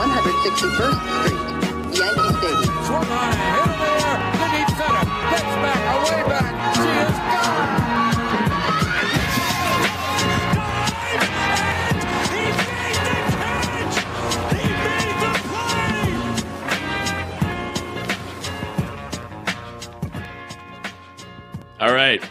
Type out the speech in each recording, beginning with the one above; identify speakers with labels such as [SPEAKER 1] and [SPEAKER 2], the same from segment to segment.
[SPEAKER 1] 161st Street, Yankee Stadium.
[SPEAKER 2] Swung on a hit in the air. The deep center. Gets back, away back. She is gone.
[SPEAKER 3] All right.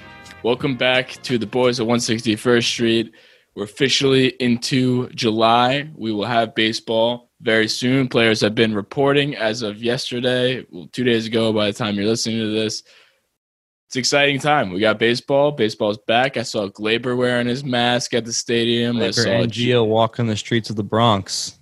[SPEAKER 3] Welcome back to the boys of 161st Street. We're officially into July. We will have baseball very soon. Players have been reporting as of yesterday, well, two days ago, by the time you're listening to this. It's an exciting time. We got baseball. Baseball's back. I saw Gleyber wearing his mask at the stadium. I saw
[SPEAKER 4] and Gio walking the streets of the Bronx.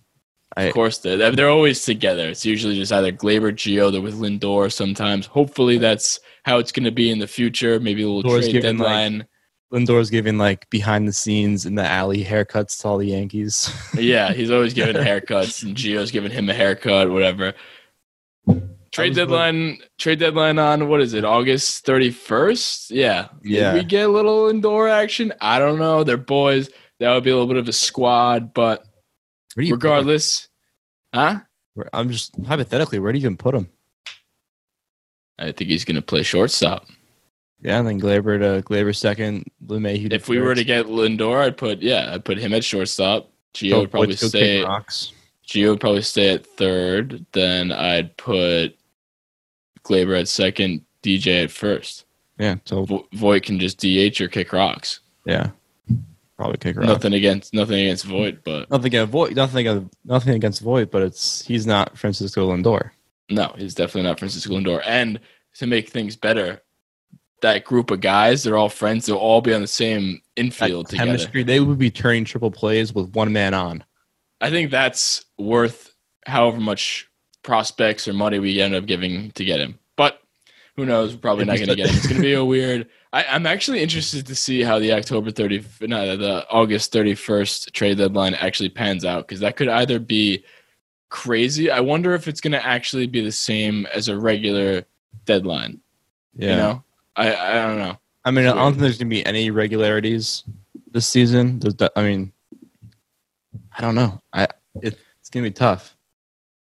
[SPEAKER 3] Of course, they're, they're always together. It's usually just either Gleyber, Gio, they're with Lindor sometimes. Hopefully, that's how it's going to be in the future. Maybe a little
[SPEAKER 4] Lindor's
[SPEAKER 3] trade
[SPEAKER 4] giving, like-
[SPEAKER 3] deadline.
[SPEAKER 4] Lindor's giving like behind the scenes in the alley haircuts to all the Yankees.
[SPEAKER 3] yeah, he's always giving haircuts, and Gio's giving him a haircut, whatever. Trade
[SPEAKER 4] was
[SPEAKER 3] deadline. Trade deadline on what is it? August thirty first. Yeah,
[SPEAKER 4] Yeah.
[SPEAKER 3] Maybe we get a little Lindor action. I don't know. They're boys. That would be a little bit of a squad, but
[SPEAKER 4] Where do you
[SPEAKER 3] regardless, huh?
[SPEAKER 4] I'm just hypothetically, where do you even put him?
[SPEAKER 3] I think he's going to play shortstop.
[SPEAKER 4] Yeah, and then Gleyber to Gleyber second, LeMahieu.
[SPEAKER 3] If we were to get Lindor, I'd put yeah, I'd put him at shortstop. Gio
[SPEAKER 4] Go-
[SPEAKER 3] would probably stay.
[SPEAKER 4] rocks.
[SPEAKER 3] Gio would probably stay at third. Then I'd put Gleyber at second, DJ at first.
[SPEAKER 4] Yeah, so
[SPEAKER 3] Vo- Voit can just DH or kick rocks.
[SPEAKER 4] yeah, probably kick rocks.
[SPEAKER 3] Nothing against nothing against Voit, but
[SPEAKER 4] Nothing against Voit. Nothing against nothing against Voit, but it's he's not Francisco Lindor.
[SPEAKER 3] no, he's definitely not Francisco Lindor. And to make things better, that group of guys, they're all friends. They'll all be on the same
[SPEAKER 4] That
[SPEAKER 3] infield together.
[SPEAKER 4] chemistry, they would be turning triple plays with one man on.
[SPEAKER 3] I think that's worth however much prospects or money we end up giving to get him. But who knows? We're probably not going to get him. It's going to be a weird. I, I'm actually interested to see how the October 30, no, the August 31st trade deadline actually pans out because that could either be crazy. I wonder if it's going to actually be the same as a regular deadline.
[SPEAKER 4] Yeah,
[SPEAKER 3] You know, I I don't know.
[SPEAKER 4] I mean, I don't think there's gonna be any irregularities this season. There's, de- I mean, I don't know. I it, it's gonna be tough.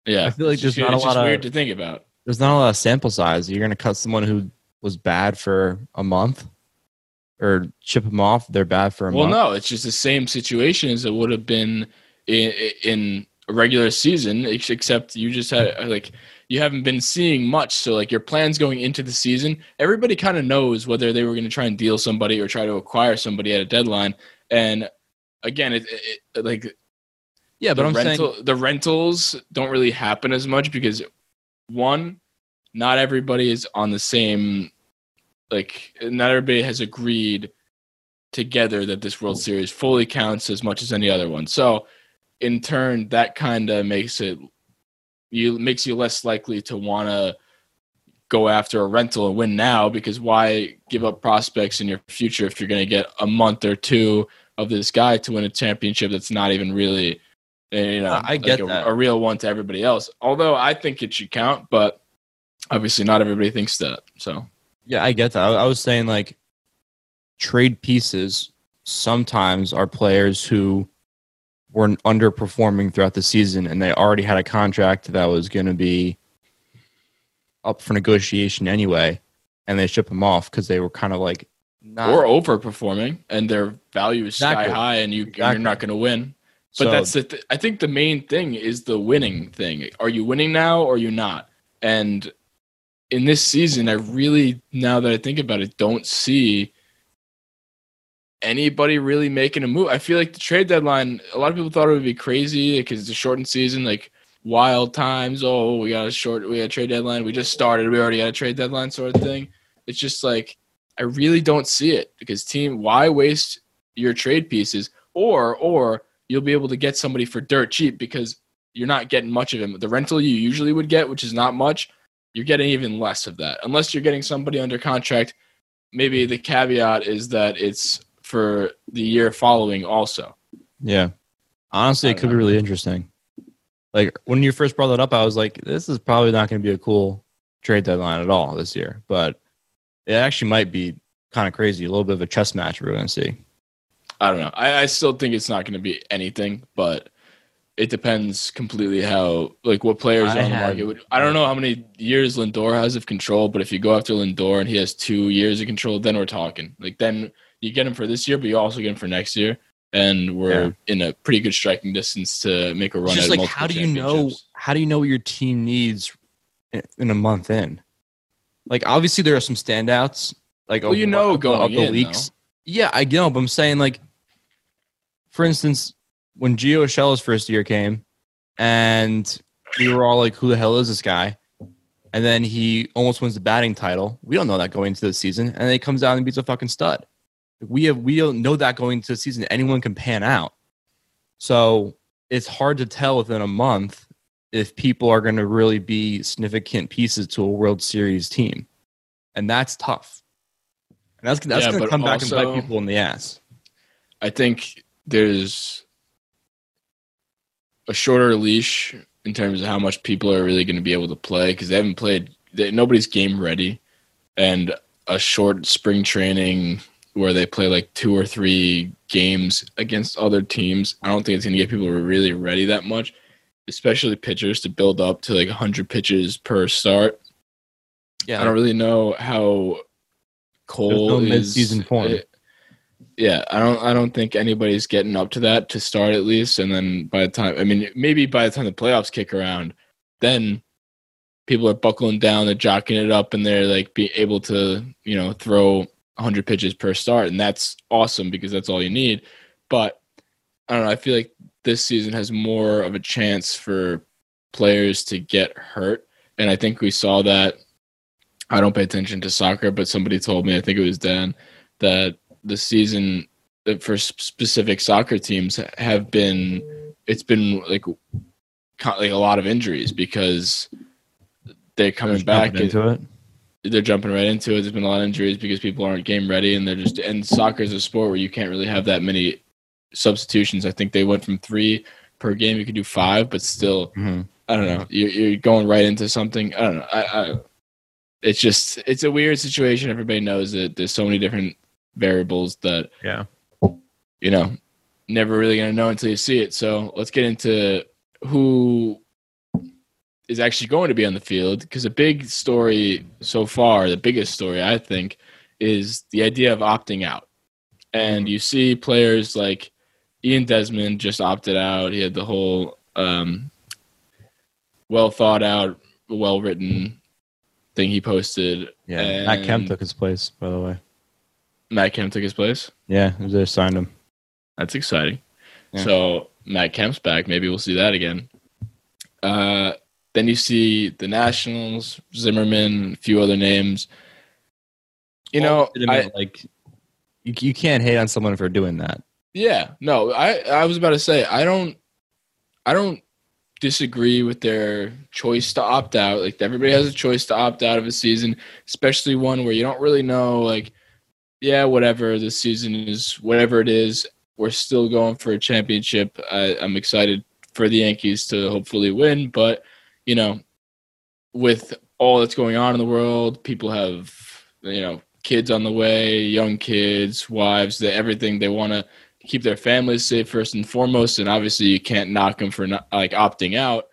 [SPEAKER 3] Yeah,
[SPEAKER 4] I feel like there's not a
[SPEAKER 3] it's just
[SPEAKER 4] lot of-
[SPEAKER 3] weird to think about.
[SPEAKER 4] There's not a lot of sample size. You're gonna cut someone who was bad for a month, or chip them off. They're bad for a
[SPEAKER 3] Well,
[SPEAKER 4] month.
[SPEAKER 3] Well, no, it's just the same situation as it would have been in, in a regular season, except you just had like you haven't been seeing much. So like your plans going into the season, everybody kind of knows whether they were going to try and deal somebody or try to acquire somebody at a deadline. And again, it, it, like
[SPEAKER 4] yeah, but I'm
[SPEAKER 3] rental
[SPEAKER 4] saying
[SPEAKER 3] the rentals don't really happen as much because one, not everybody is on the same like not everybody has agreed together that this World Series fully counts as much as any other one. So in turn that kind of makes it you makes you less likely to want to go after a rental and win now because why give up prospects in your future if you're going to get a month or two of this guy to win a championship that's not even really eh, you know
[SPEAKER 4] I get
[SPEAKER 3] like a,
[SPEAKER 4] that.
[SPEAKER 3] a real one to everybody else although i think it should count but obviously not everybody thinks that so
[SPEAKER 4] yeah, I get that. I, I was saying like trade pieces sometimes are players who were underperforming throughout the season, and they already had a contract that was going to be up for negotiation anyway, and they ship them off because they were kind of like not.
[SPEAKER 3] or overperforming and their value is
[SPEAKER 4] Exactly.
[SPEAKER 3] sky high and you
[SPEAKER 4] Exactly.
[SPEAKER 3] you're not going to win but
[SPEAKER 4] so-
[SPEAKER 3] that's the th- i think the main thing is the winning thing are you winning now or are you not and in this season i really now that i think about it don't see anybody really making a move. I feel like the trade deadline a lot of people thought it would be crazy because it's a shortened season like wild times. Oh we got a short we had a trade deadline. We just started. We already had a trade deadline sort of thing. It's just like I really don't see it because team why waste your trade pieces? Or or you'll be able to get somebody for dirt cheap because you're not getting much of him. The rental you usually would get, which is not much, you're getting even less of that. Unless you're getting somebody under contract, maybe the caveat is that it's for the year following also.
[SPEAKER 4] Yeah. Honestly, it could be really interesting. Like when you first brought that up, I was like, this is probably not going to be a cool trade deadline at all this year. But it actually might be kind of crazy. A little bit of a chess match we're going to see.
[SPEAKER 3] I don't know. I, I still think it's not going to be anything, but it depends completely how like what players
[SPEAKER 4] I
[SPEAKER 3] are on the market. I don't know how many years Lindor has of control, but if you go after Lindor and he has two years of control, then we're talking. Like then you get him for this year, but you also get him for next year, and we're
[SPEAKER 4] Yeah.
[SPEAKER 3] in a pretty good striking distance to make a run.
[SPEAKER 4] It's just like how do you know how do you know what your team needs in- a month in? Like obviously there are some standouts. Like
[SPEAKER 3] Well, you know
[SPEAKER 4] of the-
[SPEAKER 3] going
[SPEAKER 4] of the
[SPEAKER 3] in,
[SPEAKER 4] leaks. Yeah, I know, but I'm saying like, for instance, when Gio Urshela's first year came, and we were all like, "Who the hell is this guy?" And then he almost wins the batting title. We don't know that going into the season, and then he comes out and beats a fucking stud. We have we don't know that going into the season. Anyone can pan out, so it's hard to tell within a month if people are going to really be significant pieces to a World Series team, and that's tough. And that's that's
[SPEAKER 3] Yeah,
[SPEAKER 4] going to come back and bite people in the ass.
[SPEAKER 3] I think there's a shorter leash in terms of how much people are really going to be able to play because they haven't played. They, nobody's game ready, and a short spring training where they play like two or three games against other teams. I don't think it's going to get people really ready that much, especially pitchers to build up to like 100 pitches per start.
[SPEAKER 4] Yeah,
[SPEAKER 3] I don't really know how Cole
[SPEAKER 4] no
[SPEAKER 3] is
[SPEAKER 4] mid-season form.
[SPEAKER 3] eh, Yeah, I don't. I don't think anybody's getting up to that to start at least, and then by the time, I mean, maybe by the time the playoffs kick around, then people are buckling down, they're jocking it up, and they're like be able to, you know, throw 100 pitches per start, and that's awesome because that's all you need. But I don't know. I feel like this season has more of a chance for players to get hurt, and I think we saw that I don't pay attention to soccer, but somebody told me, I think it was Dan, that the season uh, for specific soccer teams have been, it's been like, like a lot of injuries because they're coming
[SPEAKER 4] Just
[SPEAKER 3] back.
[SPEAKER 4] into it.
[SPEAKER 3] They're jumping right into it. There's been a lot of injuries because people aren't game ready, and they're just. And soccer is a sport where you can't really have that many substitutions. I think they went from three per game. You could do five, but still,
[SPEAKER 4] Mhm.
[SPEAKER 3] I don't know. You're, you're going right into something. I don't know. I, I, it's just it's a weird situation. Everybody knows that there's so many different variables that
[SPEAKER 4] Yeah.
[SPEAKER 3] you know never really gonna know until you see it. So let's get into who is actually going to be on the field because a big story so far, the biggest story I think, is the idea of opting out. And you see players like Ian Desmond just opted out. He had the whole um, well thought out, well written thing he posted.
[SPEAKER 4] Yeah, Matt Kemp took his place, by the way.
[SPEAKER 3] Matt Kemp took his place.
[SPEAKER 4] Yeah, they signed him.
[SPEAKER 3] That's exciting.
[SPEAKER 4] Yeah.
[SPEAKER 3] So Matt Kemp's back. Maybe we'll see that again. Uh, then you see the Nationals, Zimmerman, a few other names. You know, I,
[SPEAKER 4] like you, you can't hate on someone for doing that.
[SPEAKER 3] yeah, no, I I was about to say I don't I don't disagree with their choice to opt out. Like everybody has a choice to opt out of a season, especially one where you don't really know like yeah, whatever, this season is whatever it is, we're still going for a championship. I, I'm excited for the Yankees to hopefully win, but you know, with all that's going on in the world, people have you know kids on the way, young kids, wives, that everything they want to keep their families safe first and foremost, and obviously you can't knock them for not, like opting out.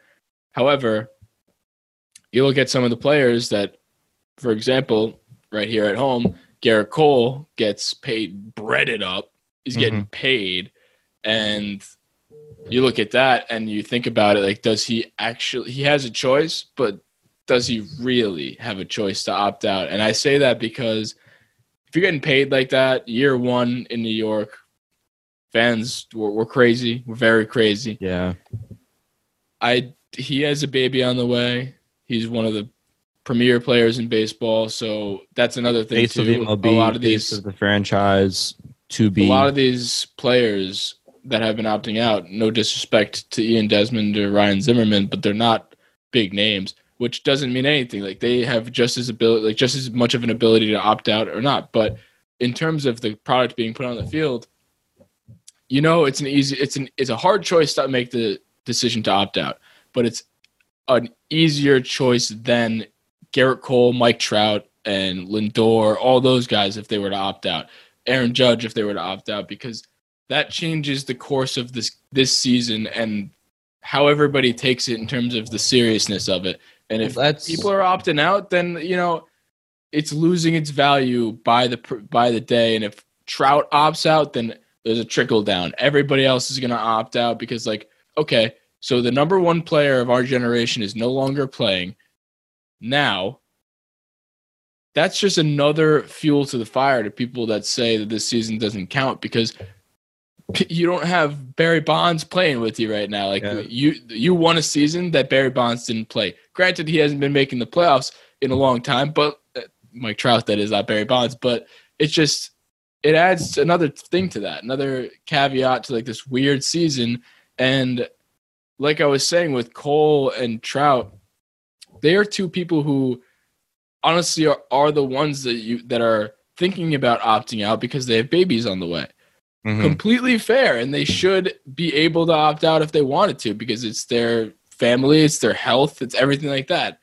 [SPEAKER 3] However, you look at some of the players that, for example, right here at home, Gerrit Cole gets paid breaded up. He's getting mm-hmm. paid, and you look at that and you think about it like, does he actually? He has a choice, but does he really have a choice to opt out? And I say that because if you're getting paid like that, year one in New York, fans were, were crazy. We're very crazy.
[SPEAKER 4] Yeah,
[SPEAKER 3] I he has a baby on the way. He's one of the premier players in baseball, so that's another thing
[SPEAKER 4] face
[SPEAKER 3] too.
[SPEAKER 4] MLB,
[SPEAKER 3] a lot of these
[SPEAKER 4] of the franchise to be a
[SPEAKER 3] lot of these players that have been opting out, no disrespect to Ian Desmond or Ryan Zimmerman, but they're not big names, which doesn't mean anything. Like they have just as ability, like just as much of an ability to opt out or not. But in terms of the product being put on the field, you know, it's an easy, it's an, it's a hard choice to make the decision to opt out, but it's an easier choice than Gerrit Cole, Mike Trout, and Lindor, all those guys if they were to opt out. Aaron Judge if they were to opt out because that changes the course of this this season and how everybody takes it in terms of the seriousness of it. And if
[SPEAKER 4] That's
[SPEAKER 3] people are opting out, then you know it's losing its value by the by the day. And if Trout opts out, then there's a trickle down. Everybody else is going to opt out because, like, okay, so the number one player of our generation is no longer playing. Now, that's just another fuel to the fire to people that say that this season doesn't count because you don't have Barry Bonds playing with you right now. Like
[SPEAKER 4] Yeah.
[SPEAKER 3] you, you won a season that Barry Bonds didn't play. Granted, he hasn't been making the playoffs in a long time, but uh, Mike Trout, that is not Barry Bonds. But it's just it adds another thing to that, another caveat to like this weird season. And like I was saying with Cole and Trout, they are two people who honestly are, are the ones that you that are thinking about opting out because they have babies on the way.
[SPEAKER 4] Mhm.
[SPEAKER 3] Completely fair, and they should be able to opt out if they wanted to because it's their family, it's their health, it's everything like that.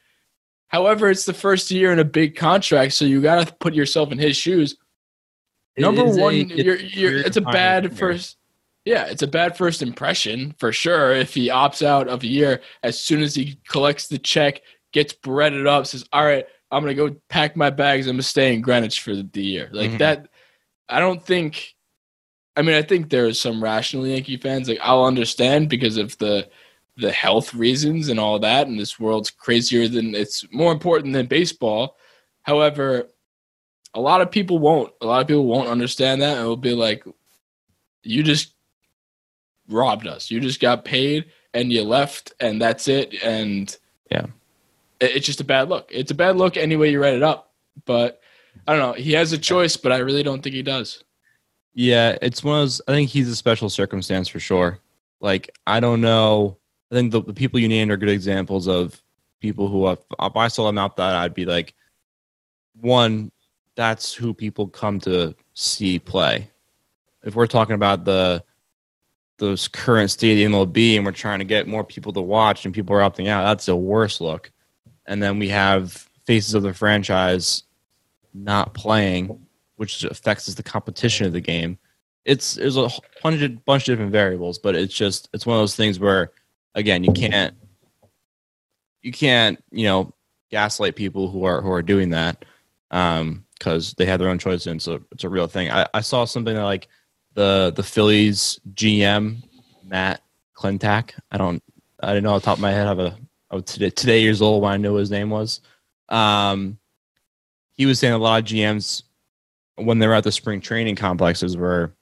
[SPEAKER 3] However, it's the first year in a big contract, so you got to put yourself in his shoes.
[SPEAKER 4] It
[SPEAKER 3] Number
[SPEAKER 4] a-
[SPEAKER 3] one,
[SPEAKER 4] it's
[SPEAKER 3] you're, you're, it's a bad first. Yeah, it's a bad first impression for sure. If he opts out of a year as soon as he collects the check, gets breaded up, says, "All right, I'm gonna go pack my bags. I'm gonna stay in Greenwich for the year." Like
[SPEAKER 4] Mhm.
[SPEAKER 3] that. I don't think. I mean, I think there's some rational Yankee fans. Like I'll understand because of the the health reasons and all that, and this world's crazier than it's more important than baseball. However, a lot of people won't. A lot of people won't understand that, and will be like, "You just robbed us. You just got paid, and you left, and that's it." And
[SPEAKER 4] Yeah.
[SPEAKER 3] it- it's just a bad look. It's a bad look any way you write it up. But I don't know. He has a choice, but I really don't think he does.
[SPEAKER 4] Yeah, it's one of those. I think he's a special circumstance for sure. Like, I don't know. I think the, the people you named are good examples of people who, if, if I saw them out that, I'd be like, one, that's who people come to see play. If we're talking about the those current stadium will be, and we're trying to get more people to watch, and people are opting out, that's a worse look. And then we have faces of the franchise not playing, which affects is the competition of the game. It's there's a hundred bunch of different variables, but it's just it's one of those things where again you can't you can't you know gaslight people who are who are doing that because they have their own choice and so it's a real thing. I, I saw something that like the the Phillies GM Matt Klentak. I don't I didn't know off the top of my head. I have a I was today, today years old when I knew what his name was. Um, he was saying a lot of GMs when they're at the spring training complexes were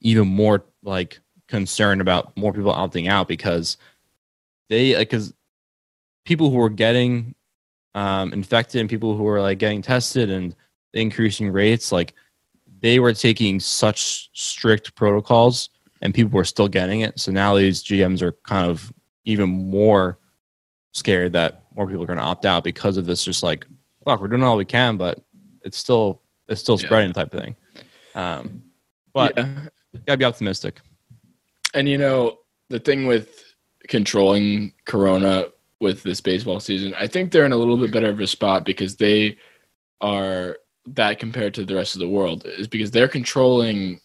[SPEAKER 4] even more like concerned about more people opting out because they because people who were getting um, infected and people who were like getting tested and increasing rates like they were taking such strict protocols and people were still getting it. So now these gms are kind of even more scared that more people are going to opt out because of this just like fuck we're doing all we can but it's still it's still
[SPEAKER 3] Yeah.
[SPEAKER 4] spreading type of thing um but
[SPEAKER 3] Yeah.
[SPEAKER 4] gotta be optimistic
[SPEAKER 3] And you know, the thing with controlling Corona with this baseball season, I think they're in a little bit better of a spot because they are that compared to the rest of the world is because they're controlling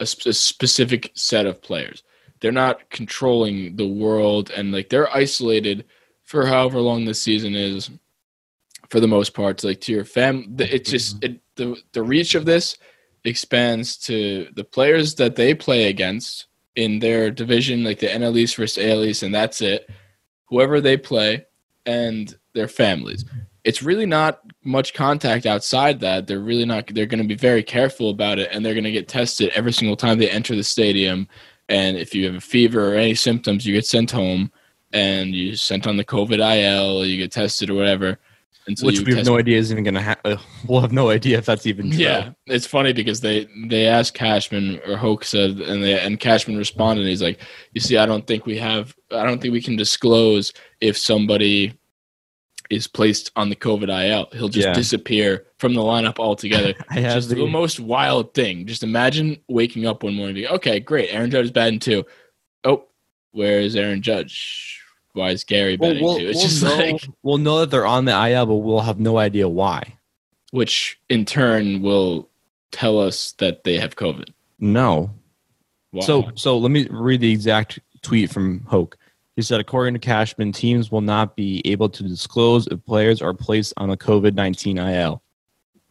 [SPEAKER 3] a, sp- a specific set of players. They're not controlling the world and like they're isolated for however long this season is for the most part to like to your fam it's just mm-hmm. it, the the reach of this expands to the players that they play against in their division, like the NL East versus AL East, and that's it. Whoever they play and their families. It's really not much contact outside that. They're really not. They're going to be very careful about it, and they're going to get tested every single time they enter the stadium. And if you have a fever or any symptoms, you get sent home, and you sent on the COVID IL, or you get tested or whatever.
[SPEAKER 4] Which we have
[SPEAKER 3] test
[SPEAKER 4] no idea is even gonna happen uh, we'll have no idea if that's even true
[SPEAKER 3] yeah, it's funny because they they asked Cashman or Hoch said, and they and Cashman responded. And he's like, "You see, I don't think we have. I don't think we can disclose if somebody is placed on the COVID IL. He'll just
[SPEAKER 4] Yeah.
[SPEAKER 3] disappear from the lineup altogether.
[SPEAKER 4] I
[SPEAKER 3] just the,
[SPEAKER 4] the-
[SPEAKER 3] most wild thing. Just imagine waking up one morning, being, okay, great, Aaron Judge is batting too. Oh, where is Aaron Judge? Why is Gary
[SPEAKER 4] Well,
[SPEAKER 3] batting
[SPEAKER 4] we'll,
[SPEAKER 3] too? It's
[SPEAKER 4] we'll
[SPEAKER 3] just
[SPEAKER 4] know,
[SPEAKER 3] like,
[SPEAKER 4] we'll know that they're on the IL, but we'll have no idea why.
[SPEAKER 3] which in turn will tell us that they have COVID.
[SPEAKER 4] No.
[SPEAKER 3] Why?
[SPEAKER 4] So so let me read the exact tweet from Hoch. He said, according to Cashman, teams will not be able to disclose if players are placed on the COVID 19 IL.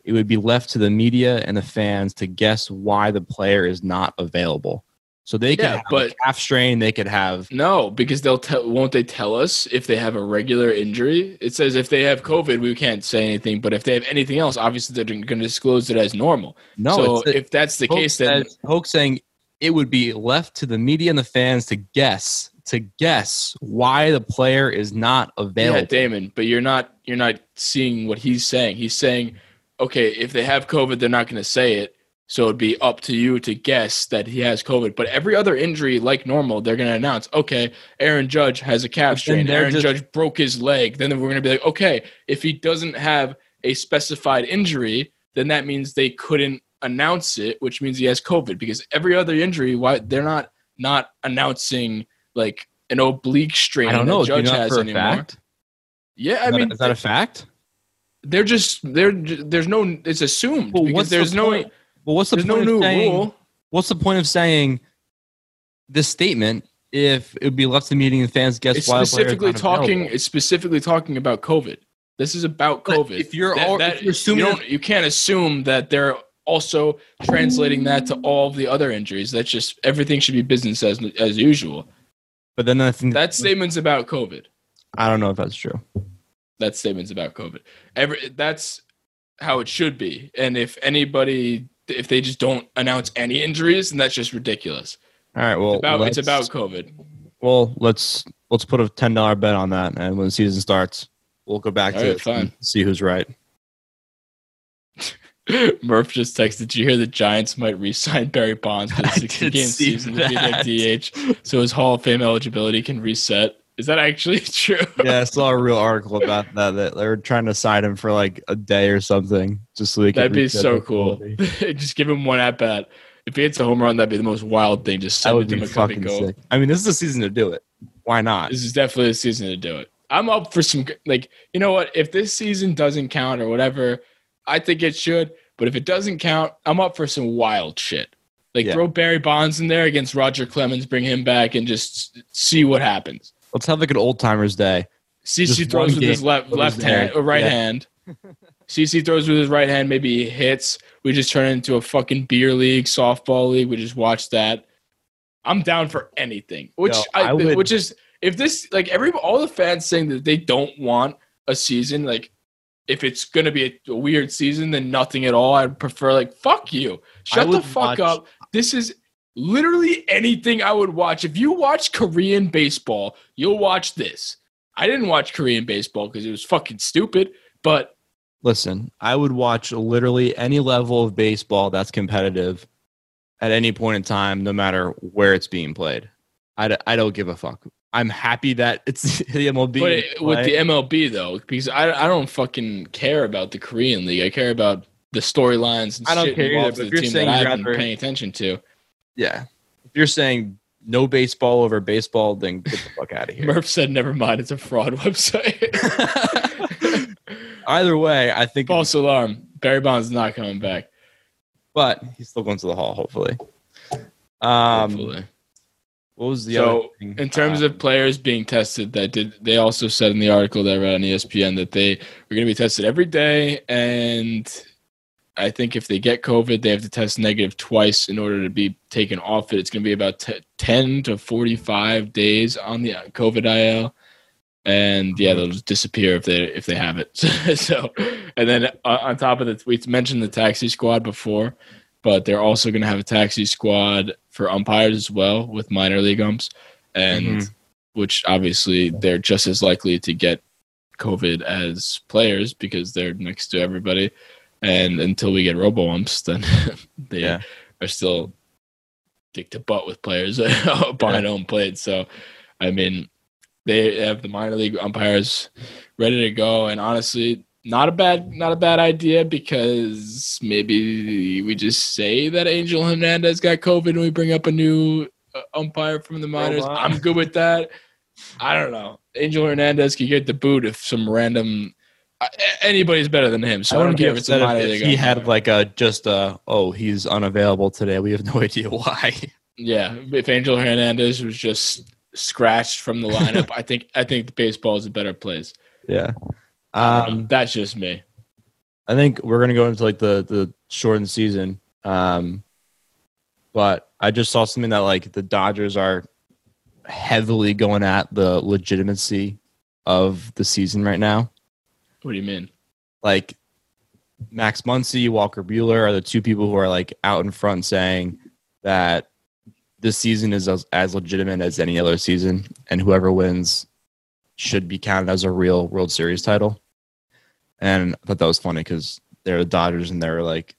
[SPEAKER 4] It would be left to the media and the fans to guess why the player is not available. So they could
[SPEAKER 3] Yeah,
[SPEAKER 4] have
[SPEAKER 3] but-
[SPEAKER 4] a calf strain, they could have
[SPEAKER 3] No, because they'll tell. Won't they tell us if they have a regular injury? It says if they have COVID, we can't say anything. But if they have anything else, obviously they're going to disclose it as normal.
[SPEAKER 4] no.
[SPEAKER 3] so
[SPEAKER 4] the-
[SPEAKER 3] if that's the
[SPEAKER 4] Hoch
[SPEAKER 3] case, then
[SPEAKER 4] says- Hoch saying it would be left to the media and the fans to guess to guess why the player is not available.
[SPEAKER 3] yeah, Damin. But you're not. You're not seeing what he's saying. He's saying, okay, if they have COVID, they're not going to say it. So it'd be up to you to guess that he has COVID. But every other injury, like normal, they're going to announce, okay, Aaron Judge has a calf strain. Aaron
[SPEAKER 4] just-
[SPEAKER 3] Judge broke his leg. Then we're going to be like, okay, if he doesn't have a specified injury, then that means they couldn't announce it, which means he has COVID. Because every other injury, why they're not not announcing like an oblique strain
[SPEAKER 4] I don't
[SPEAKER 3] that
[SPEAKER 4] know.
[SPEAKER 3] Judge has anymore.
[SPEAKER 4] fact?
[SPEAKER 3] Yeah, I
[SPEAKER 4] Is that-
[SPEAKER 3] mean,
[SPEAKER 4] is that a fact?
[SPEAKER 3] they're just they're there's no it's assumed
[SPEAKER 4] Well,
[SPEAKER 3] because
[SPEAKER 4] what's the
[SPEAKER 3] there's no
[SPEAKER 4] point? Well, what's the
[SPEAKER 3] there's no
[SPEAKER 4] point
[SPEAKER 3] new
[SPEAKER 4] of saying?
[SPEAKER 3] rule.
[SPEAKER 4] What's the point of saying this statement if it would be left to the meeting and fans guess
[SPEAKER 3] It's
[SPEAKER 4] why the
[SPEAKER 3] specifically talking. It's specifically talking about COVID. This is about
[SPEAKER 4] But
[SPEAKER 3] COVID.
[SPEAKER 4] if you're
[SPEAKER 3] That-
[SPEAKER 4] al-
[SPEAKER 3] that-
[SPEAKER 4] if you're assuming
[SPEAKER 3] you, don't, you can't assume that they're also translating that to all of the other injuries. That's just everything should be business as as usual.
[SPEAKER 4] But then I think
[SPEAKER 3] That statement's about COVID.
[SPEAKER 4] I don't know if that's true.
[SPEAKER 3] That statement's about COVID. Every that's how it should be. And if anybody, if they just don't announce any injuries, then that's just ridiculous.
[SPEAKER 4] All right. Well,
[SPEAKER 3] It's about it's about COVID.
[SPEAKER 4] Well, let's let's put a ten dollar bet on that, and when the season starts, we'll go back
[SPEAKER 3] All
[SPEAKER 4] to
[SPEAKER 3] right,
[SPEAKER 4] it
[SPEAKER 3] fine.
[SPEAKER 4] and see who's right.
[SPEAKER 3] Murph just texted, Did you hear the Giants might re sign Barry Bonds for the
[SPEAKER 4] I
[SPEAKER 3] 60
[SPEAKER 4] did
[SPEAKER 3] game
[SPEAKER 4] see
[SPEAKER 3] season to be their. DH so his Hall of Fame eligibility can reset? Is that actually true?
[SPEAKER 4] yeah, I saw a real article about that. That they were trying to sign him for like a day or something, just so they.
[SPEAKER 3] That'd be so cool. just give him one at bat. If he hits a home run, that'd be the most wild thing. Just send
[SPEAKER 4] would
[SPEAKER 3] it to
[SPEAKER 4] be
[SPEAKER 3] McCovey
[SPEAKER 4] fucking sick. I mean, this is the season to do it. Why not?
[SPEAKER 3] This is definitely the season to do it. I'm up for some like you know what? If this season doesn't count or whatever, I think it should. But if it doesn't count, I'm up for some wild shit. Like
[SPEAKER 4] Yeah.
[SPEAKER 3] throw Barry Bonds in there against Roger Clemens, bring him back, and just see what happens.
[SPEAKER 4] Let's have like an old timers day.
[SPEAKER 3] CC throws with his left left hand or uh, right
[SPEAKER 4] Yeah.
[SPEAKER 3] hand. CC throws with his right hand, maybe he hits. We just turn it into a fucking beer league, softball league. We just watch that. I'm down for anything. Which
[SPEAKER 4] Yo,
[SPEAKER 3] I,
[SPEAKER 4] I would-
[SPEAKER 3] which is if this like every all the fans saying that they don't want a season like if it's gonna be a, a weird season then nothing at all. I'd prefer like fuck you. Shut the fuck
[SPEAKER 4] watch-
[SPEAKER 3] up. This is literally anything I would watch. If you watch Korean baseball, you'll watch this. I didn't watch Korean baseball because it was fucking stupid, but
[SPEAKER 4] Listen, I would watch literally any level of baseball that's competitive at any point in time, no matter where it's being played. I, d- I don't give a fuck. I'm happy that it's the MLB.
[SPEAKER 3] but it, with the MLB though, because I I don't fucking care about the Korean league. I care about the storylines and
[SPEAKER 4] I don't
[SPEAKER 3] shit
[SPEAKER 4] care either, but if you're saying
[SPEAKER 3] I've been paying attention to.
[SPEAKER 4] Yeah. If you're saying no baseball over baseball, then get the fuck out of here.
[SPEAKER 3] Murph said, "Never mind, it's a fraud website."
[SPEAKER 4] Either way, I think.
[SPEAKER 3] False alarm. Barry Bonds is not coming back.
[SPEAKER 4] but he's still going to the hall, hopefully. Um,
[SPEAKER 3] hopefully.
[SPEAKER 4] what was the
[SPEAKER 3] So,
[SPEAKER 4] other thing?
[SPEAKER 3] In terms
[SPEAKER 4] Uh,
[SPEAKER 3] of players being tested, that did they also said in the article that I read on ESPN that they were going to be tested every day, and I think if they get COVID, they have to test negative twice in order to be taken off it. It's going to be about t- ten to forty-five days on the COVID IL, and yeah, they'll just disappear if they if they have it. so, and then uh, on top of that, we mentioned the taxi squad before, but they're also going to have a taxi squad for umpires as well with minor league umps, and
[SPEAKER 4] Mhm.
[SPEAKER 3] which obviously they're just as likely to get COVID as players because they're next to everybody. And until we get robo umps, then they
[SPEAKER 4] Yeah.
[SPEAKER 3] are still dick to butt with players behind home plate. So, I mean, they have the minor league umpires ready to go, and honestly, not a bad not a bad idea because maybe we just say that Angel Hernandez got COVID and we bring up a new uh, umpire from the minors. I'm good with that. I don't know. Angel Hernandez could get the boot if some random anybody's better than him. So I, don't care if it's a
[SPEAKER 4] upset
[SPEAKER 3] minor
[SPEAKER 4] if, he had like a just a oh he's unavailable today. We have no idea why.
[SPEAKER 3] Yeah, if Angel Hernandez was just scratched from the lineup. I think I think baseball is a better place.
[SPEAKER 4] Yeah.
[SPEAKER 3] I.
[SPEAKER 4] Um,
[SPEAKER 3] That's just me.
[SPEAKER 4] I think we're gonna go into like the the shortened season. Um, but I just saw something that like the Dodgers are heavily going at the legitimacy of the season right now.
[SPEAKER 3] What do you mean?
[SPEAKER 4] Like Max Muncy, Walker Buehler are the two people who are like out in front saying that this season is as, as legitimate as any other season, and whoever wins should be counted as a real World Series title. And I thought that was funny because they're the Dodgers, and they're like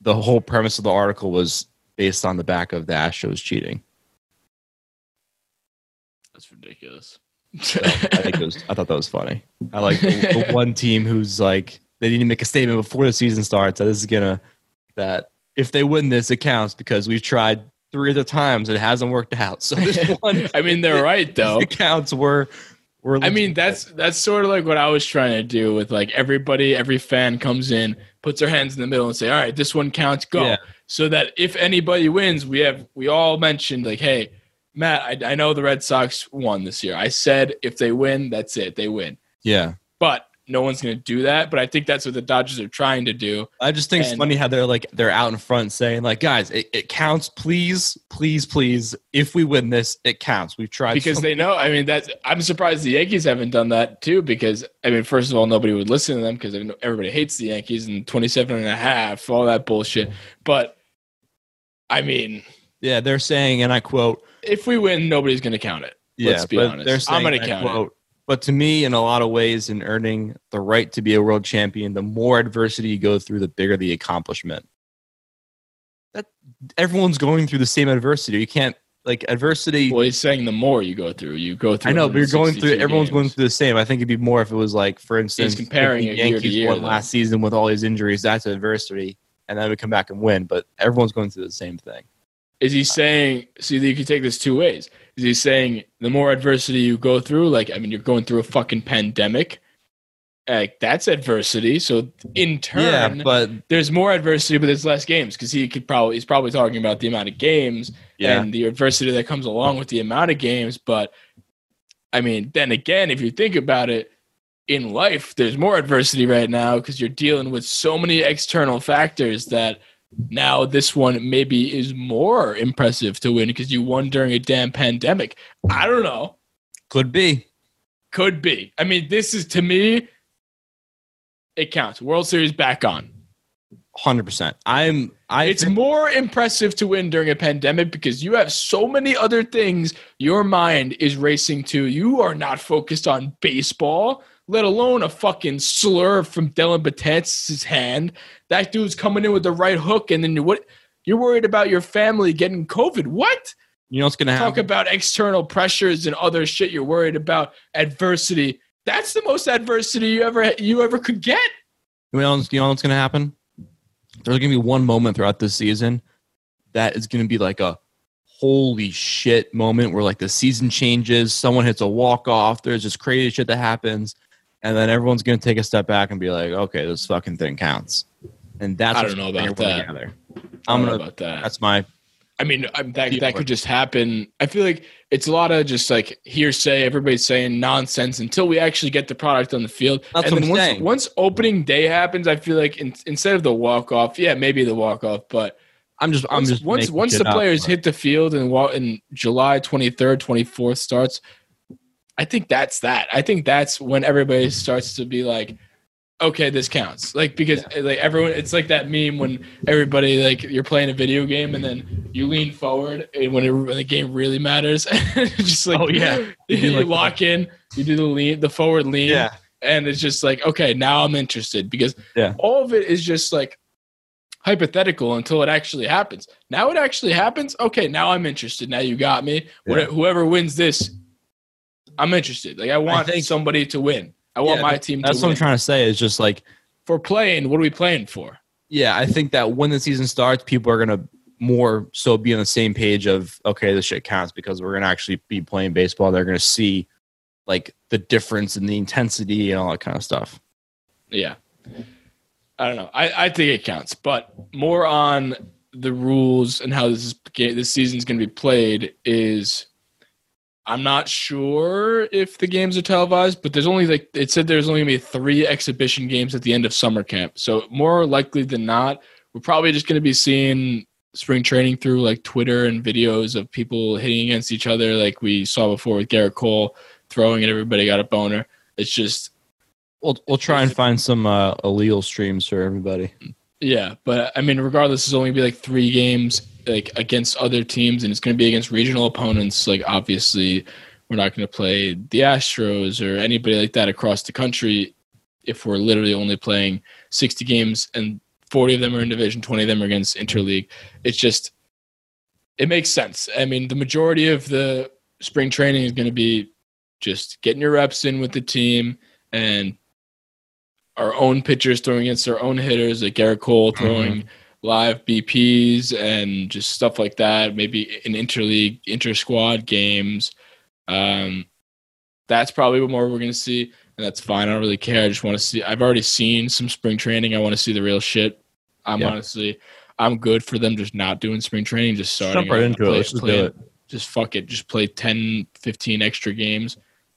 [SPEAKER 4] the whole premise of the article was based on the back of the Astros cheating.
[SPEAKER 3] That's ridiculous.
[SPEAKER 4] So I think it was, I thought that was funny. I like the, the one team who's like they need to make a statement before the season starts that this is gonna that if they win this it counts because we've tried three other times and it hasn't worked out. So this one
[SPEAKER 3] I mean, they're right though.
[SPEAKER 4] it counts. were. we're.
[SPEAKER 3] I mean, that's that's sort of like what I was trying to do with like everybody, every fan comes in, puts their hands in the middle, and say, "All right, this one counts, go."
[SPEAKER 4] Yeah.
[SPEAKER 3] So that if anybody wins, we have we all mentioned like, "Hey, Matt, I, I know the Red Sox won this year. I said if they win, that's it, they win."
[SPEAKER 4] yeah.
[SPEAKER 3] But no one's going to do that. But I think that's what the Dodgers are trying to do.
[SPEAKER 4] I just think it's funny how they're like they're out in front saying like, guys, it, it counts. Please, please, please. If we win this, it counts. We've tried
[SPEAKER 3] because
[SPEAKER 4] so
[SPEAKER 3] they know. I mean, that I'm surprised the Yankees haven't done that too. Because I mean, first of all, nobody would listen to them because everybody hates the Yankees and 27 and a half, all that bullshit. But I mean,
[SPEAKER 4] Yeah, they're saying, and I quote,
[SPEAKER 3] if we win, nobody's going to count it.
[SPEAKER 4] Yeah,
[SPEAKER 3] Let's be
[SPEAKER 4] but
[SPEAKER 3] honest.
[SPEAKER 4] They're saying,
[SPEAKER 3] I'm going to count it.
[SPEAKER 4] But to me, in a lot of ways, in earning the right to be a world champion, the more adversity you go through, the bigger the accomplishment. That everyone's going through the same adversity. You can't like adversity.
[SPEAKER 3] Well, he's saying the more you go through, you go through.
[SPEAKER 4] I know, but you're going through.
[SPEAKER 3] 162
[SPEAKER 4] Everyone's going through the same. I think it'd be more if it was like, for instance,
[SPEAKER 3] comparing
[SPEAKER 4] if
[SPEAKER 3] it
[SPEAKER 4] the
[SPEAKER 3] year to
[SPEAKER 4] Yankees
[SPEAKER 3] year,
[SPEAKER 4] won
[SPEAKER 3] though.
[SPEAKER 4] last season with all these injuries. That's adversity, and then we come back and win. But everyone's going through the same thing.
[SPEAKER 3] Is he saying? See, you can take this two ways. Is he saying the more adversity you go through, like I mean, you're going through a fucking pandemic, like that's adversity. So in turn,
[SPEAKER 4] yeah, but
[SPEAKER 3] there's more adversity, but there's less games because he could probably he's probably talking about the amount of games
[SPEAKER 4] yeah,
[SPEAKER 3] and the adversity that comes along with the amount of games. But I mean, then again, if you think about it, in life, there's more adversity right now because you're dealing with so many external factors that now this one maybe is more impressive to win because you won during a damn pandemic. I don't know.
[SPEAKER 4] could be.
[SPEAKER 3] Could be. I mean, this is to me, it counts. World Series back on.
[SPEAKER 4] Hundred percent. I'm. I.
[SPEAKER 3] it's more impressive to win during a pandemic because you have so many other things your mind is racing to. You are not focused on baseball, let alone a fucking slur from Dellin Betances' hand. That dude's coming in with the right hook, and then you- what? You're worried about your family getting COVID. What?
[SPEAKER 4] you know what's gonna happen?
[SPEAKER 3] Talk about external pressures and other shit. You're worried about adversity. That's the most adversity you ever you ever could get.
[SPEAKER 4] You know, you know what's going to happen? There's going to be one moment throughout this season that is going to be like a holy shit moment where like the season changes, someone hits a walk off, there's this crazy shit that happens, and then everyone's going to take a step back and be like, okay, this fucking thing counts. And that's
[SPEAKER 3] I don't know about that.
[SPEAKER 4] Together. I'm
[SPEAKER 3] don't
[SPEAKER 4] gonna.
[SPEAKER 3] about that.
[SPEAKER 4] That's my.
[SPEAKER 3] I mean, I'm, that that could just happen. I feel like it's a lot of just like hearsay. Everybody's saying nonsense until we actually get the product on the field.
[SPEAKER 4] That's
[SPEAKER 3] and then
[SPEAKER 4] I'm
[SPEAKER 3] once,
[SPEAKER 4] saying.
[SPEAKER 3] once opening day happens, I feel like in, instead of the walk off, yeah, maybe the walk off, but
[SPEAKER 4] I'm just. I'm
[SPEAKER 3] once
[SPEAKER 4] just.
[SPEAKER 3] once, once the players
[SPEAKER 4] but-
[SPEAKER 3] hit the field and wa- in July 23rd, 24th starts, I think that's that. I think that's when everybody starts to be like, okay, this counts. Like because like everyone, it's like that meme when everybody like you're playing a video game and then you lean forward and when, it, when the game really matters, just like
[SPEAKER 4] Oh, yeah.
[SPEAKER 3] you,
[SPEAKER 4] You like
[SPEAKER 3] lock in, you do the lean, the forward lean,
[SPEAKER 4] Yeah.
[SPEAKER 3] and it's just like okay, now I'm interested because
[SPEAKER 4] Yeah.
[SPEAKER 3] all of it is just like hypothetical until it actually happens. Now it actually happens. Okay, now I'm interested. Now you got me.
[SPEAKER 4] Yeah.
[SPEAKER 3] whoever wins this, I'm interested. Like I want
[SPEAKER 4] think-
[SPEAKER 3] somebody to win. I want
[SPEAKER 4] Yeah,
[SPEAKER 3] my team
[SPEAKER 4] That's what
[SPEAKER 3] win.
[SPEAKER 4] I'm trying to say. Is just like
[SPEAKER 3] For playing, what are we playing for?
[SPEAKER 4] yeah, I think that when the season starts, people are gonna more so be on the same page of okay, this shit counts because we're gonna actually be playing baseball. They're gonna see like the difference in the intensity and all that kind of stuff.
[SPEAKER 3] Yeah. I don't know. I, I think it counts, but more on the rules and how this is, this season's going to be played is I'm not sure if the games are televised, but there's only like it said there's only gonna be three exhibition games at the end of summer camp. So more likely than not, we're probably just gonna be seeing spring training through like Twitter and videos of people hitting against each other, like we saw before with Gerrit Cole throwing and everybody got a boner. It's just
[SPEAKER 4] We'll we'll try and find some uh, illegal streams for everybody.
[SPEAKER 3] Yeah, but I mean, regardless, it's only gonna be like three games like against other teams, and it's going to be against regional opponents. Like obviously, we're not going to play the Astros or anybody like that across the country if we're literally only playing sixty games and forty of them are in division, twenty of them are against interleague. It's just it makes sense. I mean, the majority of the spring training is going to be just getting your reps in with the team and our own pitchers throwing against our own hitters, like Gerrit Cole throwing mm-hmm. Live BPs and just stuff like that. Maybe in interleague, inter squad games. Um, that's probably what more we're going to see, and that's fine. I don't really care. I just want to see. I've already seen some spring training. I want to see the real shit. I'm yeah. honestly, I'm good for them just not doing spring training, just starting
[SPEAKER 4] Jump right into play, it. Let's play, do it.
[SPEAKER 3] Just fuck it. Just play 10, 15 extra games.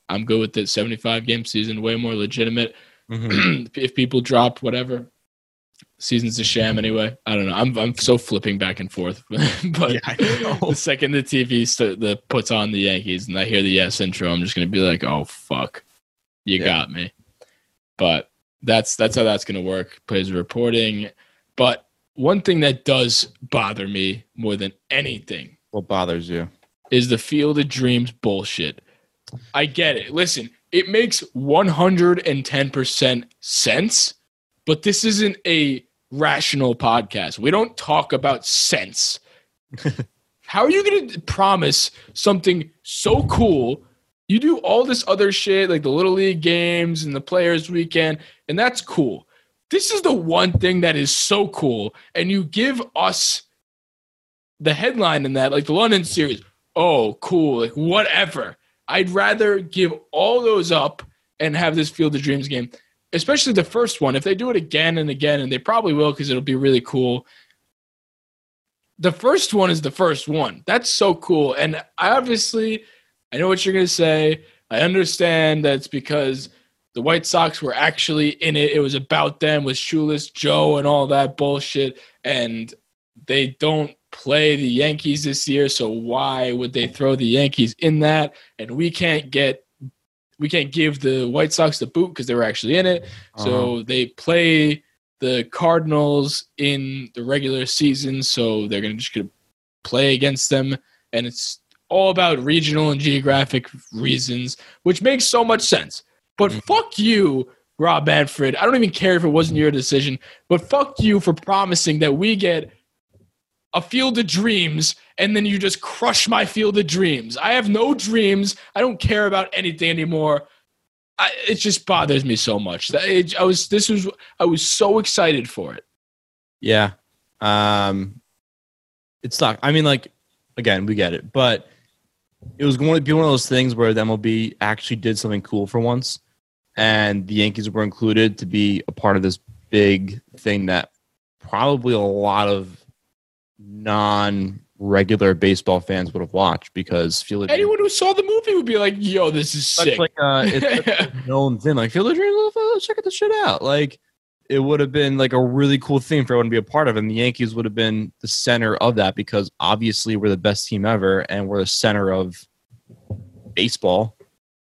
[SPEAKER 3] I'm good with it. 75 game season, way more legitimate. Mm-hmm. if people drop whatever, season's a sham anyway. I don't know. I'm I'm so flipping back and forth, but yeah, the second the TV st- the puts on the Yankees and I hear the yes intro, I'm just gonna be like, oh fuck, you yeah. got me. But that's that's how that's gonna work. Plays reporting, but one thing that does bother me more than anything.
[SPEAKER 4] What bothers you?
[SPEAKER 3] Is the field of dreams bullshit. I get it. Listen, it makes 110% sense, but this isn't a rational podcast. We don't talk about sense. How are you going to promise something so cool? You do all this other shit like the Little League games and the Players Weekend, and that's cool. This is the one thing that is so cool. And you give us the headline in that, like the London series. Oh, cool. Like, whatever. I'd rather give all those up and have this Field of Dreams game, especially the first one. If they do it again and again, and they probably will because it'll be really cool. The first one is the first one. That's so cool. And I obviously, I know what you're going to say. I understand that it's because the White Sox were actually in it. It was about them with Shoeless Joe and all that bullshit. And they don't play the Yankees this year, so why would they throw the Yankees in that? And we can't get we can't give the White Sox the boot because they were actually in it. Uh-huh. So they play the Cardinals in the regular season, so they're gonna just gonna play against them, and it's all about regional and geographic reasons, which makes so much sense. But mm-hmm. fuck you, Rob Manfred. I don't even care if it wasn't your decision, but fuck you for promising that we get a field of dreams and then you just crush my field of dreams. I have no dreams. I don't care about anything anymore. I, it just bothers me so much. That it, I was this was I was so excited for it.
[SPEAKER 4] Yeah. Um it's not I mean like again, we get it, but it was going to be one of those things where the MLB actually did something cool for once and the Yankees were included to be a part of this big thing that probably a lot of non regular baseball fans would have watched because Field of
[SPEAKER 3] anyone who saw the movie would be like, "Yo, this is sick."
[SPEAKER 4] Like uh, it's a known thing. Like Field of Dreams, let's check this shit out. Like it would have been like a really cool thing for everyone to be a part of, and the Yankees would have been the center of that because obviously we're the best team ever, and we're the center of baseball.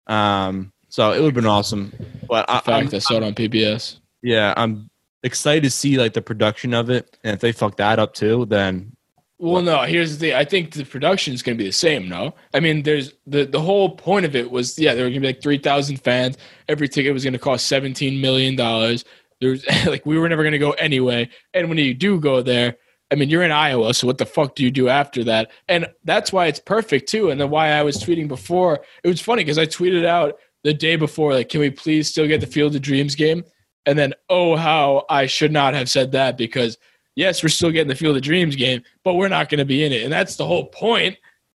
[SPEAKER 4] Um, so it would have been awesome. But
[SPEAKER 3] the I, fact I saw it on PBS.
[SPEAKER 4] Yeah, I'm excited to see like the production of it, and if they fuck that up too, then.
[SPEAKER 3] Well, no. Here's the thing. I think the production is going to be the same. No, I mean, there's the the whole point of it was yeah, there were going to be like three thousand fans. Every ticket was going to cost seventeen million dollars. There's like we were never going to go anyway. And when you do go there, I mean, you're in Iowa, so what the fuck do you do after that? And that's why it's perfect too. And then why I was tweeting before, it was funny because I tweeted out the day before, like, can we please still get the Field of Dreams game? And then, oh, how I should not have said that because, yes, we're still getting the Field of Dreams game, but we're not going to be in it. And that's the whole point.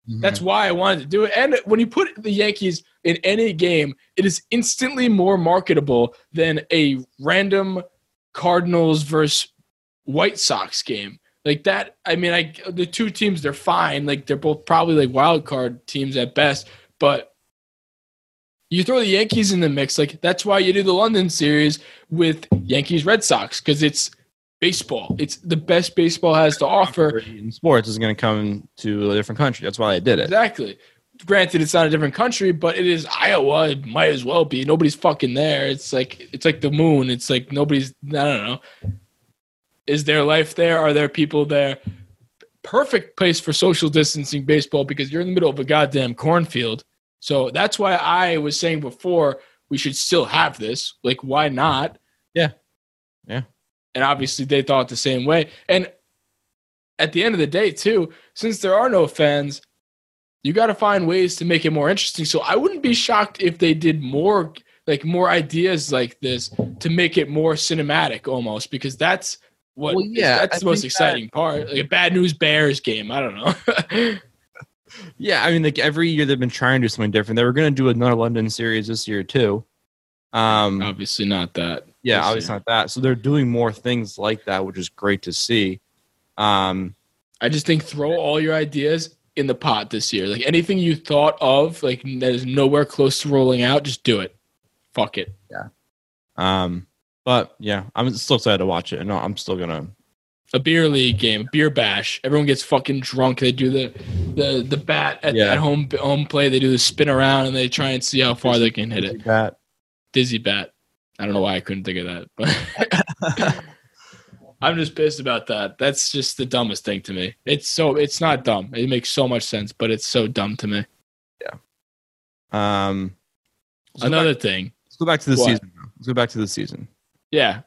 [SPEAKER 3] Mm-hmm. That's why I wanted to do it. And when you put the Yankees in any game, it is instantly more marketable than a random Cardinals versus White Sox game. Like that, I mean, I the two teams they're fine. Like they're both probably like wild card teams at best. but you throw the Yankees in the mix. Like that's why you do the London series with Yankees Red Sox because it's baseball. It's the best baseball has to offer.
[SPEAKER 4] in sports is going to come to a different country. That's why they did it.
[SPEAKER 3] Exactly. Granted, it's not a different country, but it is Iowa. It might as well be. Nobody's fucking there. It's like it's like the moon. It's like nobody's. I don't know. Is there life there? Are there people there? Perfect place for social distancing baseball because you're in the middle of a goddamn cornfield. So that's why I was saying before we should still have this. Like, why not?
[SPEAKER 4] Yeah. Yeah.
[SPEAKER 3] And obviously they thought the same way. And at the end of the day, too, since there are no fans, you got to find ways to make it more interesting. So I wouldn't be shocked if they did more, like more ideas like this to make it more cinematic almost, because that's what
[SPEAKER 4] Well, yeah,
[SPEAKER 3] that's
[SPEAKER 4] I
[SPEAKER 3] the most exciting part. Like a bad news Bears game. I don't know.
[SPEAKER 4] Yeah, I mean, like every year they've been trying to do something different. They were going to do another London series this year too. Um,
[SPEAKER 3] obviously not that.
[SPEAKER 4] yeah, obviously
[SPEAKER 3] year.
[SPEAKER 4] not that. So they're doing more things like that, which is great to see. Um,
[SPEAKER 3] I just think throw all your ideas in the pot this year. Like anything you thought of, like that is nowhere close to rolling out, just do it. Fuck it. Yeah.
[SPEAKER 4] Um, but yeah, I'm still excited to watch it, and I'm still gonna.
[SPEAKER 3] A beer league game, beer bash. Everyone gets fucking drunk. They do the the the bat at,
[SPEAKER 4] Yeah.
[SPEAKER 3] at home home play. They do the spin around and they try and see how far they can hit it.
[SPEAKER 4] That
[SPEAKER 3] Dizzy bat. I don't know why I couldn't think of that, but I'm just pissed about that. That's just the dumbest thing to me. It's so it's not dumb. It makes so much sense, but it's so dumb to me.
[SPEAKER 4] Yeah. Um,
[SPEAKER 3] Another
[SPEAKER 4] back-
[SPEAKER 3] thing.
[SPEAKER 4] let's go back to the
[SPEAKER 3] What?
[SPEAKER 4] season. Let's go back to the season.
[SPEAKER 3] Yeah.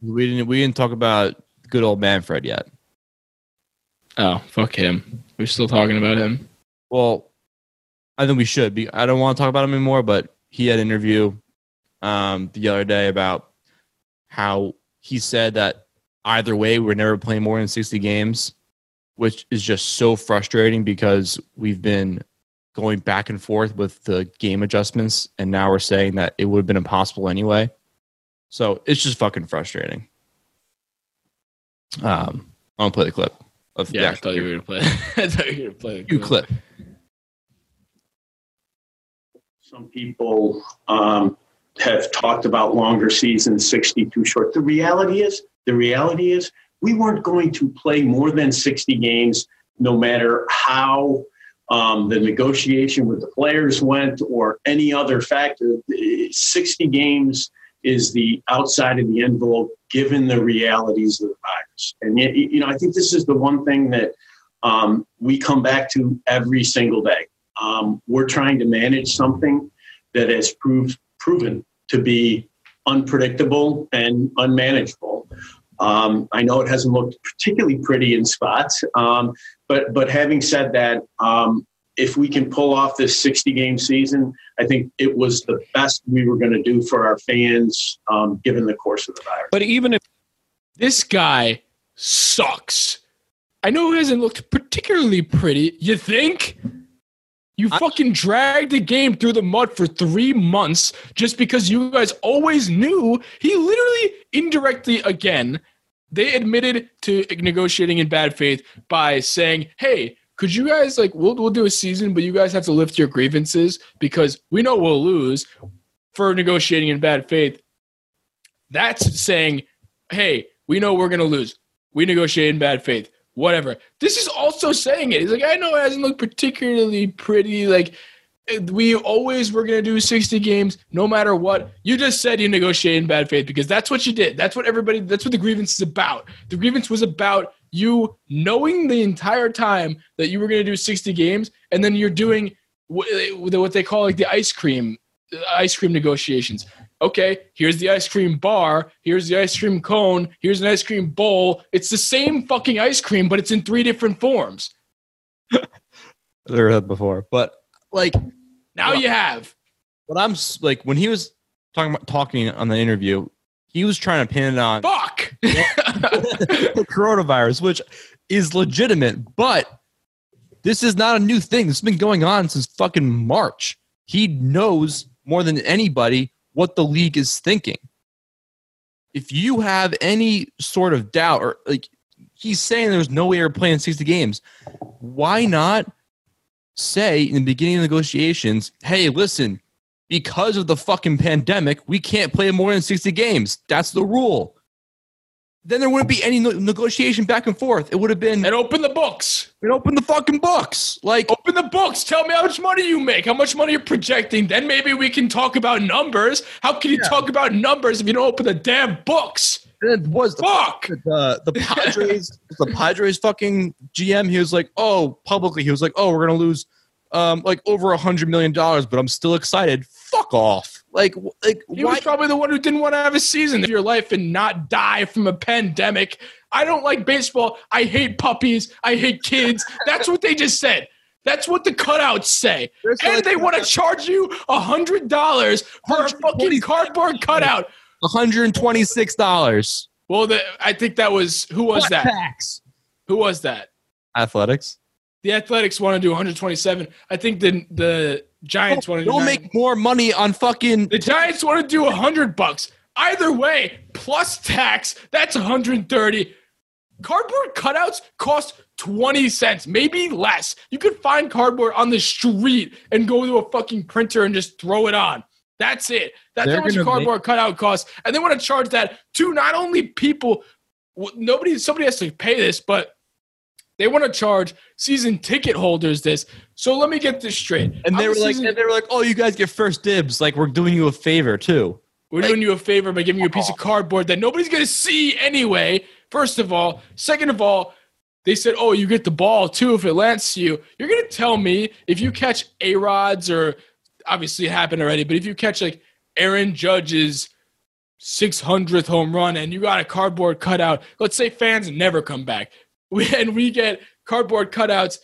[SPEAKER 4] We didn't. We didn't talk about good old Manfred yet.
[SPEAKER 3] Oh, fuck him. We're still talking about him.
[SPEAKER 4] Well, I think we should be. I don't want to talk about him anymore, but he had an interview um, the other day about how he said that either way, we're never playing more than 60 games, which is just so frustrating because we've been going back and forth with the game adjustments, and now we're saying that it would have been impossible anyway. So it's just fucking frustrating. Um, I'm gonna play the clip of
[SPEAKER 3] Yeah,
[SPEAKER 4] the
[SPEAKER 3] I thought you were gonna play. I thought you were gonna play the
[SPEAKER 4] new clip.
[SPEAKER 5] Some people um, have talked about longer seasons, 62 short. The reality is, the reality is, we weren't going to play more than 60 games, no matter how um, the negotiation with the players went or any other factor. 60 games is the outside of the envelope, given the realities of the virus. And yet, you know, I think this is the one thing that um, we come back to every single day. Um, we're trying to manage something that has proved proven to be unpredictable and unmanageable. Um, I know it hasn't looked particularly pretty in spots, um, but but having said that, um, if we can pull off this 60 game season, I think it was the best we were going to do for our fans, um, given the course of the virus.
[SPEAKER 2] But even if
[SPEAKER 3] This guy sucks. I know he hasn't looked particularly pretty. You think? You
[SPEAKER 4] I-
[SPEAKER 3] fucking dragged the game through the mud for three months just because you guys always knew he literally indirectly again. They admitted to negotiating in bad faith by saying, "Hey, could you guys like we'll we'll do a season, but you guys have to lift your grievances because we know we'll lose for negotiating in bad faith." That's saying, "Hey, we know we're gonna lose. We negotiate in bad faith. Whatever." This is also saying it. He's like, "I know it hasn't looked particularly pretty. Like we always were gonna do sixty games, no matter what." You just said you negotiate in bad faith because that's what you did. That's what everybody. That's what the grievance is about. The grievance was about you knowing the entire time that you were going to do 60 games and then you're doing what they call like the ice cream uh, ice cream negotiations. Okay here's the ice cream bar here's the ice cream cone here's an ice cream bowl. It's the same fucking ice cream but it's in three different forms.
[SPEAKER 4] Never heard that before, but like
[SPEAKER 3] now
[SPEAKER 4] Well-
[SPEAKER 3] you have.
[SPEAKER 4] but I'm like when he was talking about talking on the interview, he was trying to pin it on
[SPEAKER 3] fuck
[SPEAKER 4] the coronavirus, which is legitimate, but this is not a new thing. This has been going on since fucking March. He knows more than anybody what the league is thinking. If you have any sort of doubt, or like he's saying there's no way you're playing 60 games, why not say in the beginning of negotiations, hey, listen, because of the fucking pandemic, we can't play more than 60 games. That's the rule. Then there wouldn't be any no- negotiation back and forth. It would have been
[SPEAKER 3] And open the books.
[SPEAKER 4] it open the fucking books. Like
[SPEAKER 3] Open the books. Tell me how much money you make, how much money you're projecting. Then maybe we can talk about numbers. How can you talk about numbers if you don't open the damn books?
[SPEAKER 4] it was the
[SPEAKER 3] Fuck.
[SPEAKER 4] the the Padres the Padres fucking GM. He was like, oh, publicly, he was like, oh, we're gonna lose um like over a hundred million dollars, but I'm still excited. Fuck off. Like like
[SPEAKER 3] He
[SPEAKER 4] why?
[SPEAKER 3] was probably the one who didn't want to have a season of your life and not die from a pandemic. I don't like baseball. I hate puppies. I hate kids. That's what they just said. That's what the cutouts say.
[SPEAKER 4] There's
[SPEAKER 3] And
[SPEAKER 4] like-
[SPEAKER 3] they want to charge you a hundred dollars for a fucking cardboard cutout.
[SPEAKER 4] One hundred and twenty six dollars.
[SPEAKER 3] Well, the, I think that was who was that?
[SPEAKER 4] Tax.
[SPEAKER 3] Who was that?
[SPEAKER 4] Athletics.
[SPEAKER 3] The Athletics want to do 127. I think the the Giants want to do.
[SPEAKER 4] They'll make more money on fucking.
[SPEAKER 3] The Giants want to do 100 bucks. Either way, plus tax, that's 130. Cardboard cutouts cost 20 cents, maybe less. You could find cardboard on the street and go to a fucking printer and just throw it on. That's it. That's
[SPEAKER 4] They're
[SPEAKER 3] how much cardboard cutout costs. And they want to charge that to not only people, nobody, somebody has to pay this, but they want to charge season ticket holders this. So let me get this straight.
[SPEAKER 4] And they
[SPEAKER 3] I'm
[SPEAKER 4] were like,
[SPEAKER 3] season-
[SPEAKER 4] and they were like, oh, you guys get first dibs. Like we're doing you a favor too.
[SPEAKER 3] We're doing you a favor by giving you a piece of cardboard that nobody's to see anyway. First of all, second of all, they said, "Oh, you get the ball too if it lands to you." You're to tell me if you catch a rods or obviously it happened already, but if you catch like Aaron Judge's 600th home run and you got a cardboard cutout, let's say fans never come back, we, and we get cardboard cutouts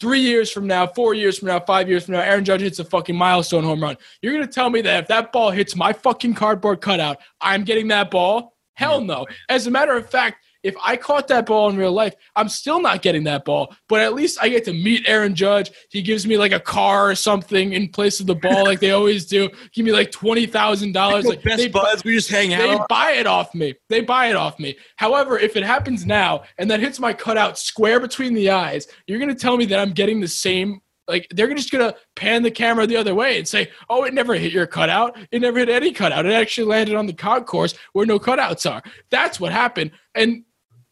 [SPEAKER 3] three years from now, four years from now, five years from now, Aaron Judge hits a fucking milestone home run. You're gonna tell me that if that ball hits my fucking cardboard cutout, I'm getting that ball? Hell no. As a matter of fact, if I caught that ball in real life, I'm still not getting that ball. But at least I get to meet Aaron Judge. He gives me like a car or something in place of the ball, like they always do. Give me like twenty thousand dollars. Like
[SPEAKER 4] best
[SPEAKER 3] they-
[SPEAKER 4] buds. We just hang
[SPEAKER 3] they
[SPEAKER 4] out.
[SPEAKER 3] They buy it off me. They buy it off me. However, if it happens now and that hits my cutout square between the eyes, you're gonna tell me that I'm getting the same. Like they're just gonna pan the camera the other way and say, "Oh, it never hit your cutout. It never hit any cutout. It actually landed on the concourse where no cutouts are." That's what happened. And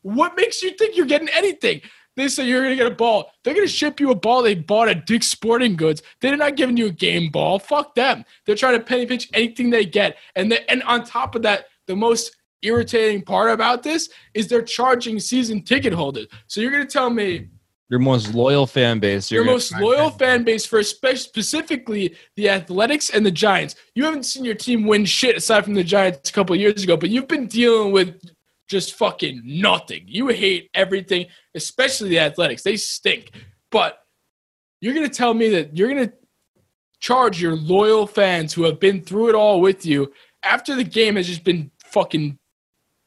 [SPEAKER 3] what makes you think you're getting anything? They say you're gonna get a ball. They're gonna ship you a ball they bought at Dick's Sporting Goods. They're not giving you a game ball. Fuck them. They're trying to penny pinch anything they get. And they, and on top of that, the most irritating part about this is they're charging season ticket holders. So you're gonna tell me
[SPEAKER 4] Your most loyal fan base.
[SPEAKER 3] your most loyal
[SPEAKER 4] and-
[SPEAKER 3] fan base for spe- specifically the Athletics and the Giants. You haven't seen your team win shit aside from the Giants a couple of years ago, but you've been dealing with just fucking nothing. You hate everything, especially the Athletics. They stink. But you're going to tell me that you're going to charge your loyal fans who have been through it all with you after the game has just been fucking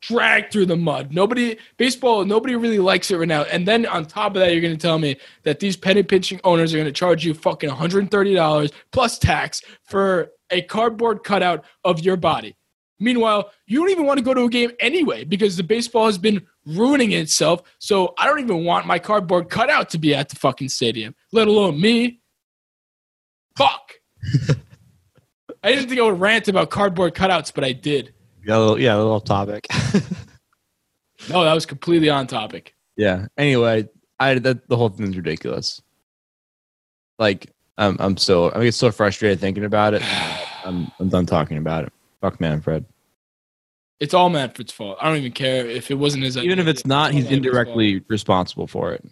[SPEAKER 3] dragged through the mud. Nobody baseball, nobody really likes it right now. And then on top of that, you're going to tell me that these penny pinching owners are going to charge you fucking $130 plus tax for a cardboard cutout of your body. Meanwhile, you don't even want to go to a game anyway because the baseball has been ruining itself. So I don't even want my cardboard cutout to be at the fucking stadium, let alone me. Fuck. I didn't think I would rant about cardboard cutouts, but I did.
[SPEAKER 4] Yeah, a little, yeah, a little topic.
[SPEAKER 3] No, that was completely on topic.
[SPEAKER 4] yeah. Anyway, I that the whole thing's ridiculous. Like, I'm I'm so I get so frustrated thinking about it. I'm I'm done talking about it. Fuck Manfred.
[SPEAKER 3] It's all Manfred's fault. I don't even care if it wasn't his
[SPEAKER 4] Even if it's not,
[SPEAKER 3] all
[SPEAKER 4] he's indirectly responsible for it,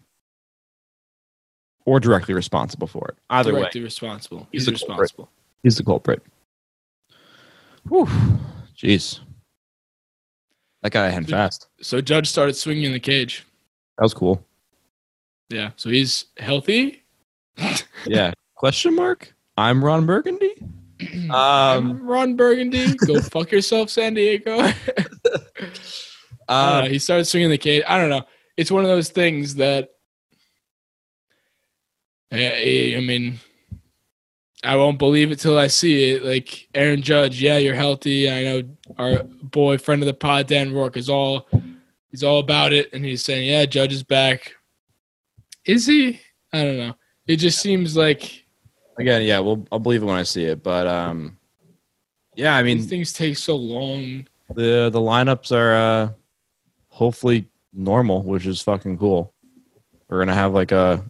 [SPEAKER 4] or directly responsible for it. Either way,
[SPEAKER 3] directly responsible.
[SPEAKER 4] He's
[SPEAKER 3] He's,
[SPEAKER 4] the culprit.
[SPEAKER 3] responsible.
[SPEAKER 4] he's the culprit. Whew. Jeez. That guy had fast.
[SPEAKER 3] So Judge started swinging in the cage.
[SPEAKER 4] That was cool.
[SPEAKER 3] Yeah, so he's healthy.
[SPEAKER 4] Yeah. Question mark? I'm Ron Burgundy. Um,
[SPEAKER 3] Ron Burgundy. Go fuck yourself, San Diego.
[SPEAKER 4] uh,
[SPEAKER 3] he started swinging the cage. I don't know. It's one of those things that. I, I mean, I won't believe it till I see it. Like Aaron Judge, yeah, you're healthy. I know our boy, friend of the pod, Dan Rourke, is all he's all about it, and he's saying, yeah, Judge is back. Is he? I don't know. It just seems like
[SPEAKER 4] Again, yeah, well, I'll believe it when I see it. But um, yeah, I
[SPEAKER 3] these
[SPEAKER 4] mean,
[SPEAKER 3] things take so long.
[SPEAKER 4] the the lineups are uh, hopefully normal, which is fucking cool. We're gonna have like a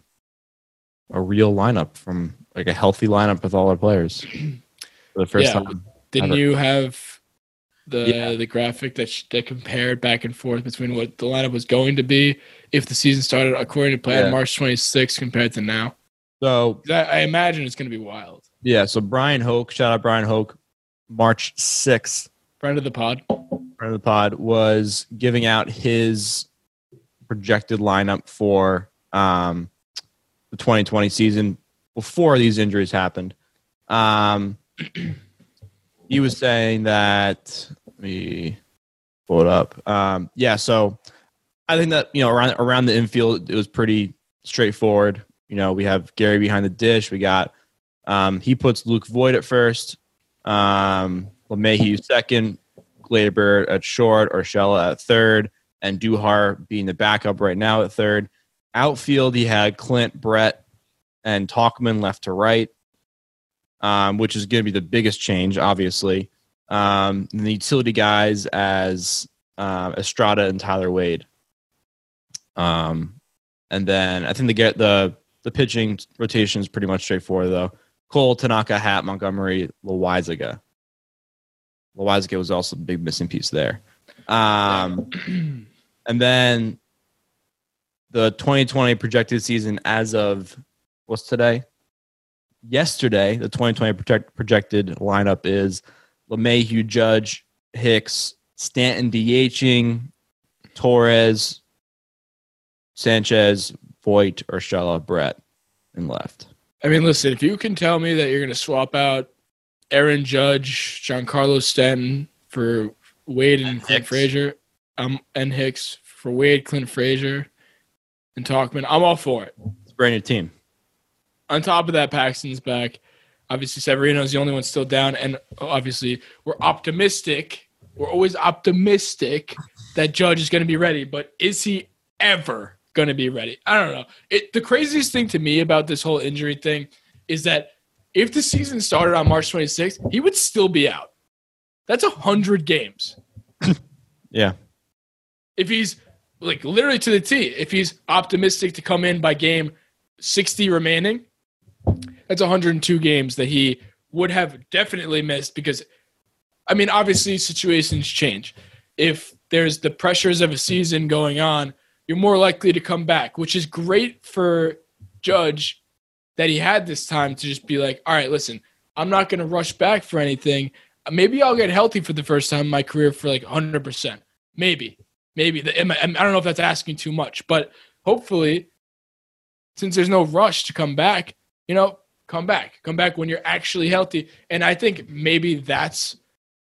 [SPEAKER 4] a real lineup from like a healthy lineup with all our players for the first
[SPEAKER 3] Yeah.
[SPEAKER 4] time.
[SPEAKER 3] Didn't
[SPEAKER 4] Ever.
[SPEAKER 3] you have the
[SPEAKER 4] Yeah.
[SPEAKER 3] the graphic that sh- that compared back and forth between what the lineup was going to be if the season started according to plan
[SPEAKER 4] Yeah.
[SPEAKER 3] March 26th compared to now?
[SPEAKER 4] So
[SPEAKER 3] I, I imagine it's going to be wild.
[SPEAKER 4] yeah, so Brian Hoch, shout out Brian Hoch, March sixth,
[SPEAKER 3] Friend of the pod.
[SPEAKER 4] friend of the pod, was giving out his projected lineup for um, the 2020 season before these injuries happened. Um, he was saying that let me pull it up. Um, yeah, so I think that you know around around the infield it was pretty straightforward. You know, we have Gary behind the dish. We got um, he puts Luke Voit at first, um, LeMahieu second, Gleyber at short, Urshela at third, and Duhar being the backup right now at third. Outfield, he had Clint, Brett, and Tauchman left to right, um, which is going to be the biggest change, obviously. Um, the utility guys as um, Estrada and Tyler Wade. Um, and then I think the get the the pitching rotation is pretty much straightforward though. Cole, Tanaka, Happ, Montgomery, Loaisiga. Loaisiga was also a big missing piece there. Um, and then the 2020 projected season as of what's today? Yesterday, the 2020 project, projected lineup is LeMahieu, Judge, Hicks, Stanton DHing, Torres, Sanchez, Voit, Urshela, Brett, and left.
[SPEAKER 3] I mean, listen, if you can tell me that you're going to swap out Aaron Judge, Giancarlo Stanton for Wade and,
[SPEAKER 4] And
[SPEAKER 3] Clint
[SPEAKER 4] Hicks.
[SPEAKER 3] Frazier, um, and Hicks for Wade, Clint Frazier, and Tauchman, I'm all for it.
[SPEAKER 4] It's a brand new team.
[SPEAKER 3] On top of that, Paxton's back. Obviously, Severino's the only one still down, and obviously, we're optimistic. We're always optimistic that Judge is going to be ready, but is he ever going to be ready? I don't know. It, the craziest thing to me about this whole injury thing is that if the season started on March 26th, he would still be out. That's a hundred games.
[SPEAKER 4] Yeah.
[SPEAKER 3] If he's like literally to the T, if he's optimistic to come in by game 60 remaining, that's 102 games that he would have definitely missed because, I mean, obviously situations change. If there's the pressures of a season going on, you're more likely to come back, which is great for Judge that he had this time to just be like, all right, listen, I'm not going to rush back for anything. Maybe I'll get healthy for the first time in my career for like 100%. Maybe. Maybe. I don't know if that's asking too much, but hopefully, since there's no rush to come back, you know, come back. Come back when you're actually healthy. And I think maybe that's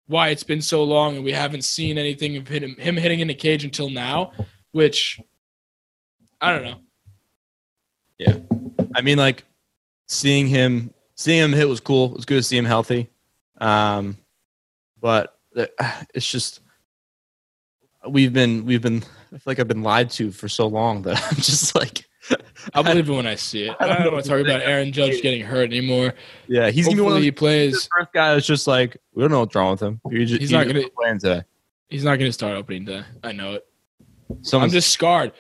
[SPEAKER 3] why it's been so long and we haven't seen anything of him, him hitting in the cage until now, which I don't know.
[SPEAKER 4] Yeah, I mean, like seeing him, seeing him hit was cool. It was good to see him healthy. Um, but it's just we've been we've been. I feel like I've been lied to for so long that I'm just like,
[SPEAKER 3] I'll believe it when I see it.
[SPEAKER 4] I
[SPEAKER 3] I
[SPEAKER 4] don't
[SPEAKER 3] don't want to talk about Aaron Judge getting hurt anymore.
[SPEAKER 4] yeah, he's gonna be one of
[SPEAKER 3] he plays.
[SPEAKER 4] the first guy that's just like, we don't know what's wrong with him. He just,
[SPEAKER 3] He's
[SPEAKER 4] he
[SPEAKER 3] not gonna-
[SPEAKER 4] playing today.
[SPEAKER 3] He's not going to start opening day. I know it. I'm just scarred.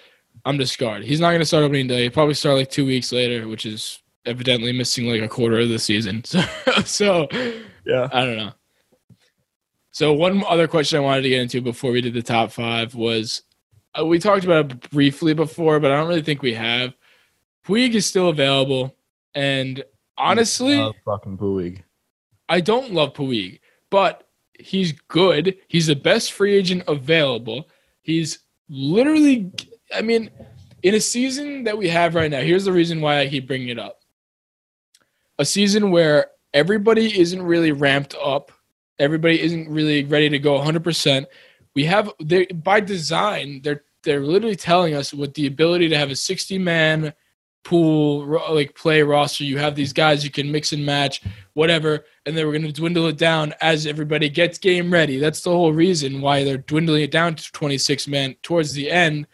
[SPEAKER 3] I'm just scarred. He's not going to start opening day. He'll probably start like two weeks later, which is evidently missing like a quarter of the season. So, so
[SPEAKER 4] yeah.
[SPEAKER 3] I don't know. So one other question I wanted to get into before we did the top five was uh, we talked about it briefly before, but I don't really think we have. Puig is still available, and honestly,
[SPEAKER 4] Love fucking Puig.
[SPEAKER 3] I don't love Puig, but he's good. He's the best free agent available. He's literally, I mean, in a season that we have right now, here's the reason why I keep bringing it up. A season where everybody isn't really ramped up, everybody isn't really ready to go 100%. We have, they by design, they're they're literally telling us with the ability to have a 60 man pool like play roster you have these guys you can mix and match whatever and then we're going to dwindle it down as everybody gets game ready that's the whole reason why they're dwindling it down to 26 men towards the end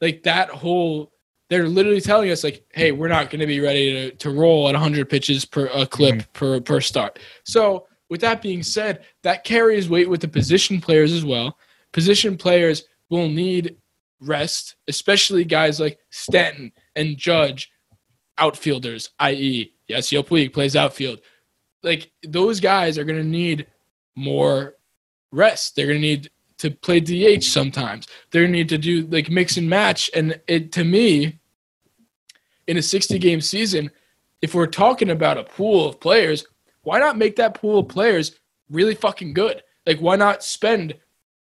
[SPEAKER 3] like that whole they're literally telling us like, "Hey, we're not going to be ready to, to roll at 100 pitches per a clip mm-hmm. per per start." So, with that being said, that carries weight with the position players as well. Position players will need rest, especially guys like Stanton and Judge, outfielders, i.e., Yasiel Puig plays outfield. Like those guys are going to need more rest. They're going to need to play DH sometimes. To need to do like mix and match. And it to me, in a 60 game season, if we're talking about a pool of players, why not make that pool of players really fucking good? Like, why not spend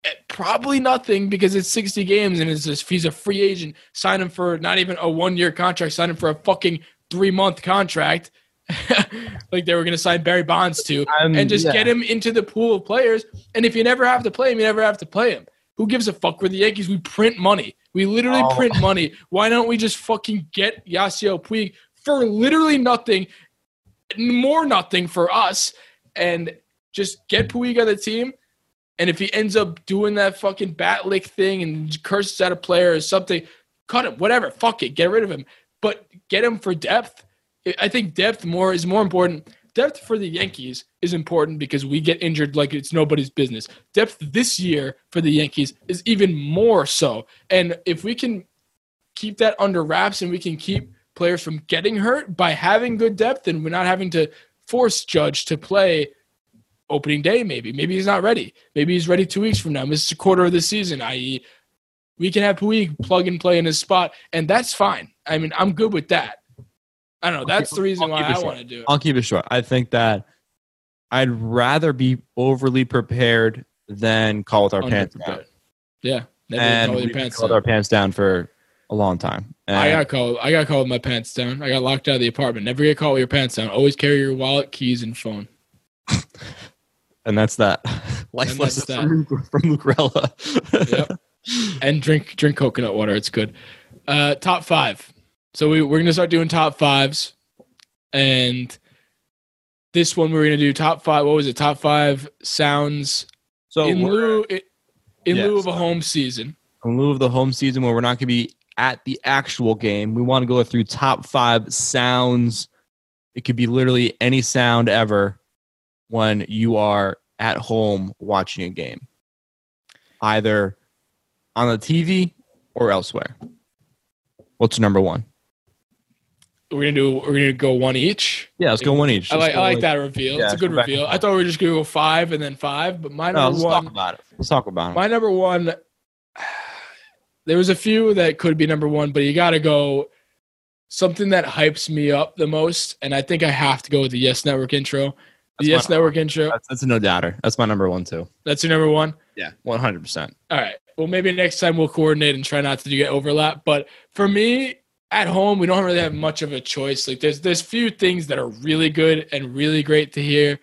[SPEAKER 3] eh, probably nothing because it's 60 games and it's just, he's a free agent, sign him for not even a one year contract, sign him for a fucking three month contract, like they were going to sign Barry Bonds to,
[SPEAKER 4] Um,
[SPEAKER 3] and just
[SPEAKER 4] yeah.
[SPEAKER 3] get him into the pool of players. And if you never have to play him, you never have to play him. Who gives a fuck? We're the Yankees. We print money. We literally
[SPEAKER 4] Oh.
[SPEAKER 3] print money. Why don't we just fucking get Yasiel Puig for literally nothing, more nothing for us, and just get Puig on the team? And if he ends up doing that fucking bat lick thing and curses at a player or something, cut him. Whatever. Fuck it. Get rid of him. But get him for depth. I- think depth more is more important. Depth for the Yankees is important because we get injured like it's nobody's business. Depth this year for the Yankees is even more so. And if we can keep that under wraps and we can keep players from getting hurt by having good depth and we're not having to force Judge to play opening day, maybe. Maybe he's not ready. Maybe he's ready two weeks from now. This is a quarter of the season, i.e., we can have Puig plug and play in his spot, and that's fine. I mean, I'm good with that. I don't know. That's the reason why I want to do it.
[SPEAKER 4] I'll keep it short. I think that I'd rather be overly prepared than call with our pants down.
[SPEAKER 3] Yeah.
[SPEAKER 4] And
[SPEAKER 3] call your pants down.
[SPEAKER 4] our pants down for a long time.
[SPEAKER 3] I got called. I got called with my pants down. I got locked out of the apartment. Never get caught with your pants down. Always carry your wallet, keys, and phone.
[SPEAKER 4] and that's that. Life
[SPEAKER 3] And
[SPEAKER 4] lesson from, from Lucrella.
[SPEAKER 3] Yep. and drink drink coconut water. It's good. Uh, top five. So we, we're gonna start doing top fives, and this one we're gonna do top five. What was it? Top five sounds
[SPEAKER 4] so
[SPEAKER 3] in lieu in, lieu of a home season.
[SPEAKER 4] in lieu of the home season where we're not going to be at the actual game, we want to go through top five sounds. It could be literally any sound ever when you are at home watching a game, either on the TV or elsewhere. What's number one?
[SPEAKER 3] We're gonna do. We're gonna go one each.
[SPEAKER 4] Yeah, let's go one each.
[SPEAKER 3] I like. I
[SPEAKER 4] go,
[SPEAKER 3] like that reveal.
[SPEAKER 4] yeah,
[SPEAKER 3] it's a good
[SPEAKER 4] go back and
[SPEAKER 3] reveal. I thought we were just gonna go five and then five, but my
[SPEAKER 4] No,
[SPEAKER 3] number
[SPEAKER 4] let's
[SPEAKER 3] one.
[SPEAKER 4] talk about it. Let's talk about it.
[SPEAKER 3] My number one. There was a few that could be number one, but you got to go something that hypes me up the most, and I think I have to go with the Yes Network intro. The
[SPEAKER 4] That's
[SPEAKER 3] Yes Network intro.
[SPEAKER 4] That's, that's a no doubter. That's my number one too.
[SPEAKER 3] That's your number one.
[SPEAKER 4] Yeah, one hundred percent.
[SPEAKER 3] All right. Well, maybe next time we'll coordinate and try not to get overlap. But for me, at home, we don't really have much of a choice. Like there's there's few things that are really good and really great to hear.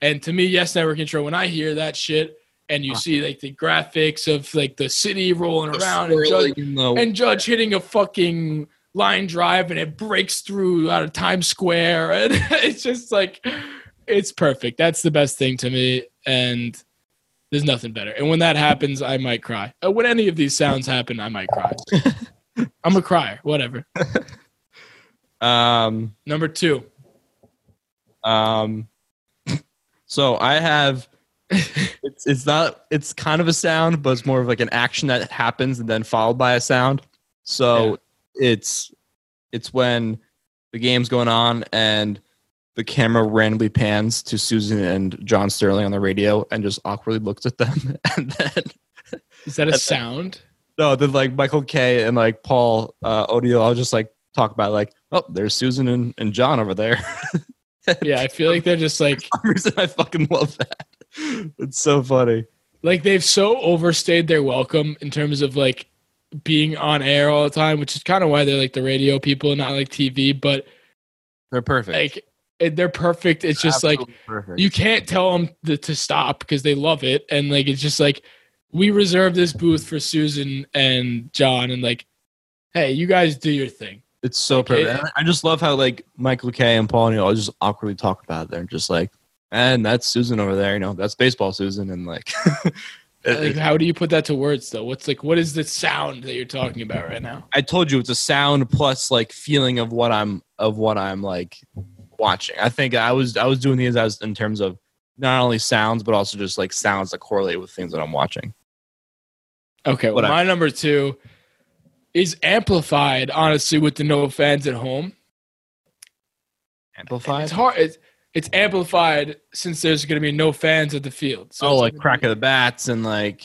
[SPEAKER 3] And to me, Yes Network intro, when I hear that shit and you see like the graphics of like the city rolling around and Judge, and Judge hitting a fucking line drive and it breaks through out of Times Square. And it's just like, it's perfect. That's the best thing to me. And there's nothing better. And when that happens, I might cry. Uh, When any of these sounds happen, I might cry. I'm a crier, whatever.
[SPEAKER 4] um,
[SPEAKER 3] Number two.
[SPEAKER 4] Um, so I have. It's it's not. It's kind of a sound, but it's more of like an action that happens and then followed by a sound. So it's it's when the game's going on and the camera randomly pans to Suzyn and John Sterling on the radio and just awkwardly looks at them, and then
[SPEAKER 3] Is that a sound?
[SPEAKER 4] No, then like Michael Kay and like Paul uh, Odio, I'll just like talk about like, oh, there's Suzyn and, and John over there.
[SPEAKER 3] Yeah, I feel like they're just like,
[SPEAKER 4] For some reason I fucking love that. It's so funny.
[SPEAKER 3] like they've so overstayed their welcome in terms of like being on air all the time, which is kind of why they're like the radio people, and not like TV. But
[SPEAKER 4] They're perfect.
[SPEAKER 3] like they're perfect. It's just like
[SPEAKER 4] perfect.
[SPEAKER 3] you can't tell them to, to stop because they love it, and like it's just like we reserve this booth for Suzyn and John, and like, hey, you guys do your thing.
[SPEAKER 4] it's so
[SPEAKER 3] like,
[SPEAKER 4] perfect. And I just love how like Michael Kay and Paul O'Neill just awkwardly talk about it. They're just like, and that's Suzyn over there. You know, that's baseball Suzyn, and like,
[SPEAKER 3] Like, how do you put that to words though? What's like what is the sound that you're talking about right now?
[SPEAKER 4] I told you it's a sound plus like feeling of what I'm of what I'm like watching. I think I was I was doing these as in terms of not only sounds but also just like sounds that correlate with things that I'm watching.
[SPEAKER 3] Okay, well,
[SPEAKER 4] What
[SPEAKER 3] my number two is amplified, honestly, with the no fans at home.
[SPEAKER 4] Amplified.
[SPEAKER 3] It's hard. It's, it's amplified since there's going to be no fans at the field. So
[SPEAKER 4] oh, like crack
[SPEAKER 3] be-
[SPEAKER 4] of the bats and like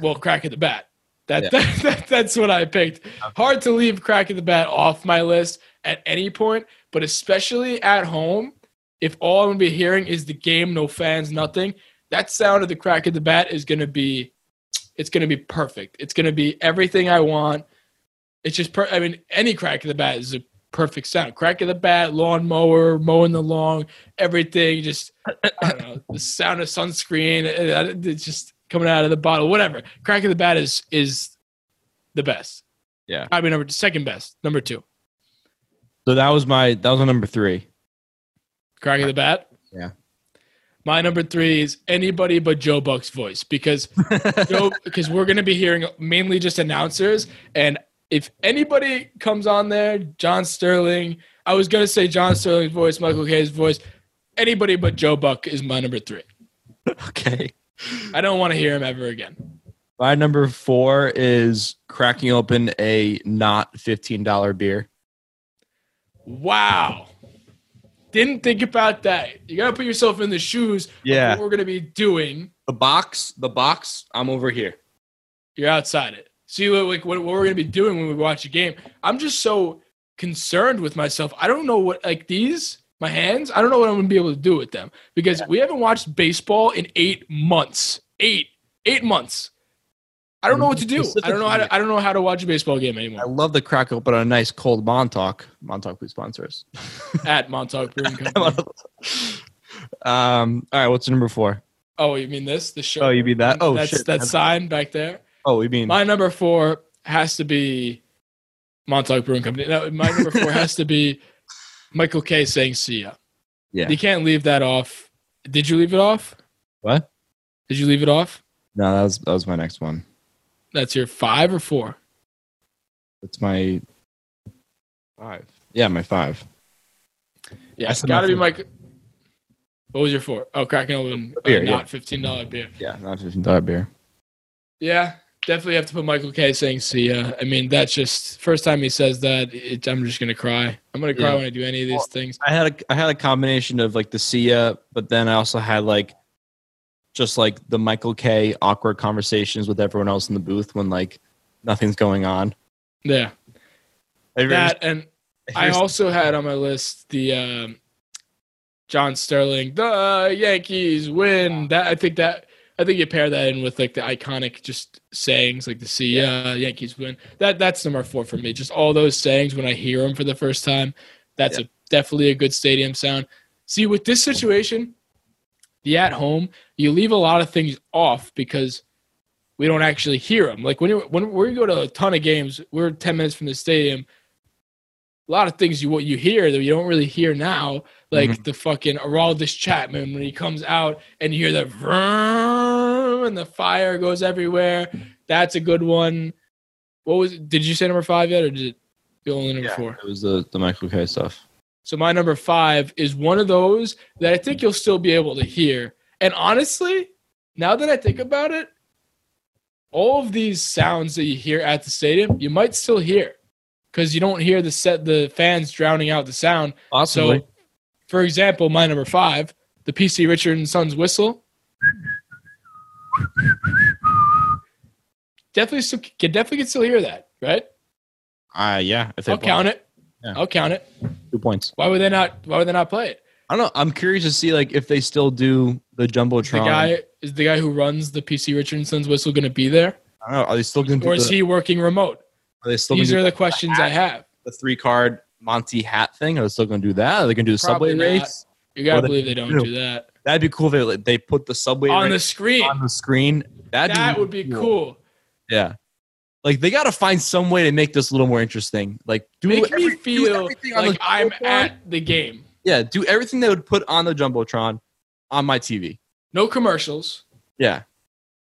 [SPEAKER 3] well, crack of the bat. That,
[SPEAKER 4] Yeah.
[SPEAKER 3] that, that that's what I picked. Hard to leave crack of the bat off my list at any point, but especially at home, if all I'm gonna be hearing is the game, no fans, nothing, that sound of the crack of the bat is gonna be, it's gonna be perfect. It's gonna be everything I want. It's just, per- I mean, any crack of the bat is a perfect sound. Crack of the bat, lawnmower, mowing the lawn, everything. Just, I don't know, the sound of sunscreen. uh, It's just coming out of the bottle, whatever. Crack of the bat is is the best.
[SPEAKER 4] Yeah.
[SPEAKER 3] I mean, number second best, number two.
[SPEAKER 4] so that was my that was my number three.
[SPEAKER 3] Crack of the bat.
[SPEAKER 4] Yeah.
[SPEAKER 3] My number three is anybody but Joe Buck's voice because Joe because we're gonna be hearing mainly just announcers and if anybody comes on there, John Sterling, I was gonna say John Sterling's voice, Michael Kay's voice, anybody but Joe Buck is my number three.
[SPEAKER 4] okay.
[SPEAKER 3] I don't want to hear him ever again.
[SPEAKER 4] My number four is cracking open a not fifteen dollar beer.
[SPEAKER 3] Wow. Didn't think about that. You gotta put yourself in the shoes of
[SPEAKER 4] Yeah.
[SPEAKER 3] what we're gonna be doing.
[SPEAKER 4] The box, the box. I'm over here.
[SPEAKER 3] You're outside it. See what like what, what we're gonna be doing when we watch a game. I'm just so concerned with myself. I don't know what like these my hands. I don't know what I'm gonna be able to do with them because we haven't watched baseball in eight months. Eight eight months. I don't know what to do. I don't know how to. I don't know how to watch a baseball game anymore.
[SPEAKER 4] I love the crack open a nice cold Montauk. Montauk, please sponsor us.
[SPEAKER 3] At Montauk Brewing Company.
[SPEAKER 4] um. All right. What's number four?
[SPEAKER 3] Oh, you mean this? The show.
[SPEAKER 4] Oh, you mean that? Oh,
[SPEAKER 3] that's
[SPEAKER 4] shit.
[SPEAKER 3] that sign back there.
[SPEAKER 4] Oh, you mean
[SPEAKER 3] My number four has to be Montauk Brewing Company. No, my number four has to be Michael Kay saying "See ya."
[SPEAKER 4] Yeah.
[SPEAKER 3] You can't leave that off. Did you leave it off?
[SPEAKER 4] what?
[SPEAKER 3] Did you leave it off?
[SPEAKER 4] No, that was that was my next one.
[SPEAKER 3] That's your five or four.
[SPEAKER 4] That's my five. Yeah, my five.
[SPEAKER 3] Yeah, it's got to be
[SPEAKER 4] my
[SPEAKER 3] What was your four? Oh, cracking open uh,
[SPEAKER 4] Beer, yeah.
[SPEAKER 3] not fifteen dollar beer.
[SPEAKER 4] Yeah, not fifteen dollar beer.
[SPEAKER 3] Yeah, definitely have to put Michael Kay saying "See ya." I mean, that's just first time he says that. It, I'm just gonna cry. I'm gonna cry
[SPEAKER 4] Yeah.
[SPEAKER 3] when I do any of these things.
[SPEAKER 4] I had a I had a combination of like the Sia, but then I also had like just like the Michael Kay awkward conversations with everyone else in the booth when like nothing's going on.
[SPEAKER 3] Yeah,
[SPEAKER 4] Have you ever-
[SPEAKER 3] that and I also had on my list the um, John Sterling, the Yankees win. That I think that I think you pair that in with like the iconic just sayings like the "See ya, Yankees win." That that's number four for me. Just all those sayings when I hear them for the first time. That's a definitely a good stadium sound. See, with this situation, the at home, you leave a lot of things off because we don't actually hear them. Like when you when we go to a ton of games, we're ten minutes from the stadium a lot of things you what you hear that you don't really hear now, like mm-hmm. the fucking Aroldis Chapman when he comes out and you hear the vroom and the fire goes everywhere. That's a good one. What was? Did you say number five yet, or did it be only number
[SPEAKER 4] Yeah,
[SPEAKER 3] four?
[SPEAKER 4] it was the the Michael Kay stuff.
[SPEAKER 3] So my number five is one of those that I think you'll still be able to hear. And honestly, now that I think about it, all of these sounds that you hear at the stadium, you might still hear because you don't hear the set the fans drowning out the sound.
[SPEAKER 4] Possibly.
[SPEAKER 3] So, for example, my number five, the PC Richard and Sons whistle. Definitely, still, can definitely can still hear that, right?
[SPEAKER 4] uh, yeah,
[SPEAKER 3] I'll count it.
[SPEAKER 4] Yeah.
[SPEAKER 3] I'll count it.
[SPEAKER 4] Two points.
[SPEAKER 3] Why would they not? Why would they not play it?
[SPEAKER 4] I don't know. I'm curious to see like if they still do the jumbotron.
[SPEAKER 3] The guy is the guy who runs the PC Richardson's whistle going to be there,
[SPEAKER 4] I don't know. Are they still going to
[SPEAKER 3] or is
[SPEAKER 4] the,
[SPEAKER 3] he working remote?
[SPEAKER 4] are they still
[SPEAKER 3] These are the questions I have.
[SPEAKER 4] the three card Monty hat thing? Are they still going to do that? Are they going to do the
[SPEAKER 3] Probably
[SPEAKER 4] subway
[SPEAKER 3] not.
[SPEAKER 4] race?
[SPEAKER 3] You gotta
[SPEAKER 4] they
[SPEAKER 3] believe they don't
[SPEAKER 4] do.
[SPEAKER 3] that
[SPEAKER 4] That'd be cool if they, like, they put the subway
[SPEAKER 3] on the screen.
[SPEAKER 4] on the screen. That'd
[SPEAKER 3] That
[SPEAKER 4] be
[SPEAKER 3] would be cool.
[SPEAKER 4] Yeah. Like they got to find some way to make this a little more interesting. Like do
[SPEAKER 3] Make
[SPEAKER 4] every-
[SPEAKER 3] me feel
[SPEAKER 4] everything on
[SPEAKER 3] like I'm at the game.
[SPEAKER 4] Yeah, do everything they would put on the jumbotron on my TV.
[SPEAKER 3] No commercials.
[SPEAKER 4] Yeah,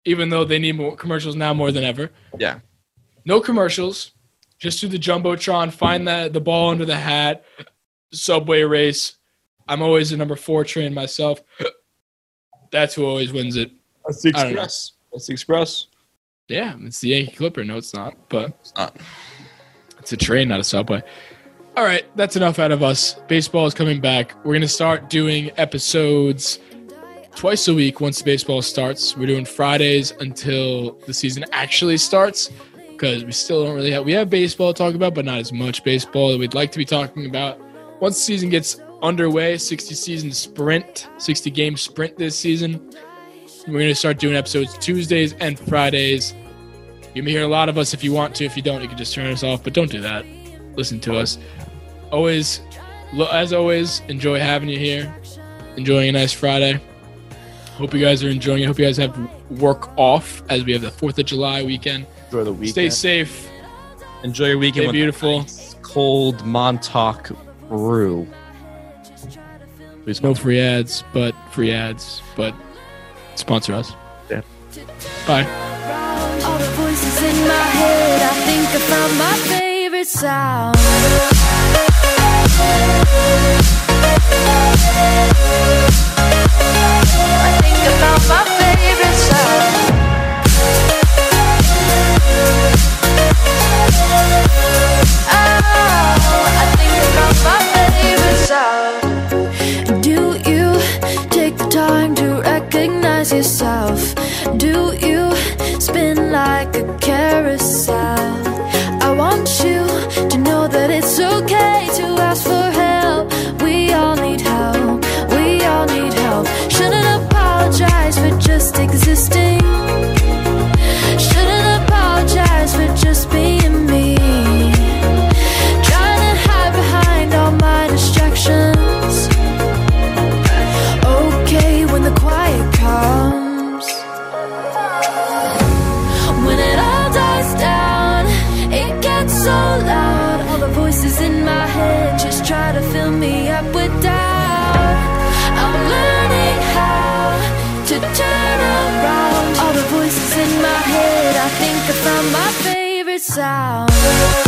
[SPEAKER 3] even though they need more commercials now more than ever.
[SPEAKER 4] Yeah.
[SPEAKER 3] No commercials. Just do the jumbotron. Find that the ball under the hat. Subway race. I'm always the number four train myself. That's who always wins it.
[SPEAKER 4] That's the
[SPEAKER 3] I don't.
[SPEAKER 4] Express. That's the Express.
[SPEAKER 3] Yeah, it's the Yankee Clipper. No, it's not. But
[SPEAKER 4] It's not.
[SPEAKER 3] It's a train, not a subway. All right, that's enough out of us. Baseball is coming back. We're going to start doing episodes twice a week once baseball starts. We're doing Fridays until the season actually starts because we still don't really have we have baseball to talk about, but not as much baseball that we'd like to be talking about. Once the season gets underway, 60 season sprint, 60 game sprint this season. We're going to start doing episodes Tuesdays and Fridays. You may hear a lot of us if you want to. If you don't, you can just turn us off, but don't do that. Listen to us. Always, as always, enjoy having you here. Enjoying a nice Friday. Hope you guys are enjoying it. Hope you guys have work off as we have the 4th of July weekend.
[SPEAKER 4] Enjoy the weekend.
[SPEAKER 3] Stay safe.
[SPEAKER 4] Enjoy your weekend
[SPEAKER 3] Stay beautiful.
[SPEAKER 4] nice cold Montauk brew. Please
[SPEAKER 3] No free ads, but free ads, but sponsor us.
[SPEAKER 4] Yeah.
[SPEAKER 3] Bye.
[SPEAKER 6] All the voices in my head, I think I found my favorite sound. I think I found my favorite sound. Oh, I think I my favorite sound. Do you take the time to recognize yourself? Do you spin like a carousel? I want you to know that it's okay to ask for help. We all need help. We all need help. Shouldn't apologize for just existing. Shouldn't apologize for just being favorite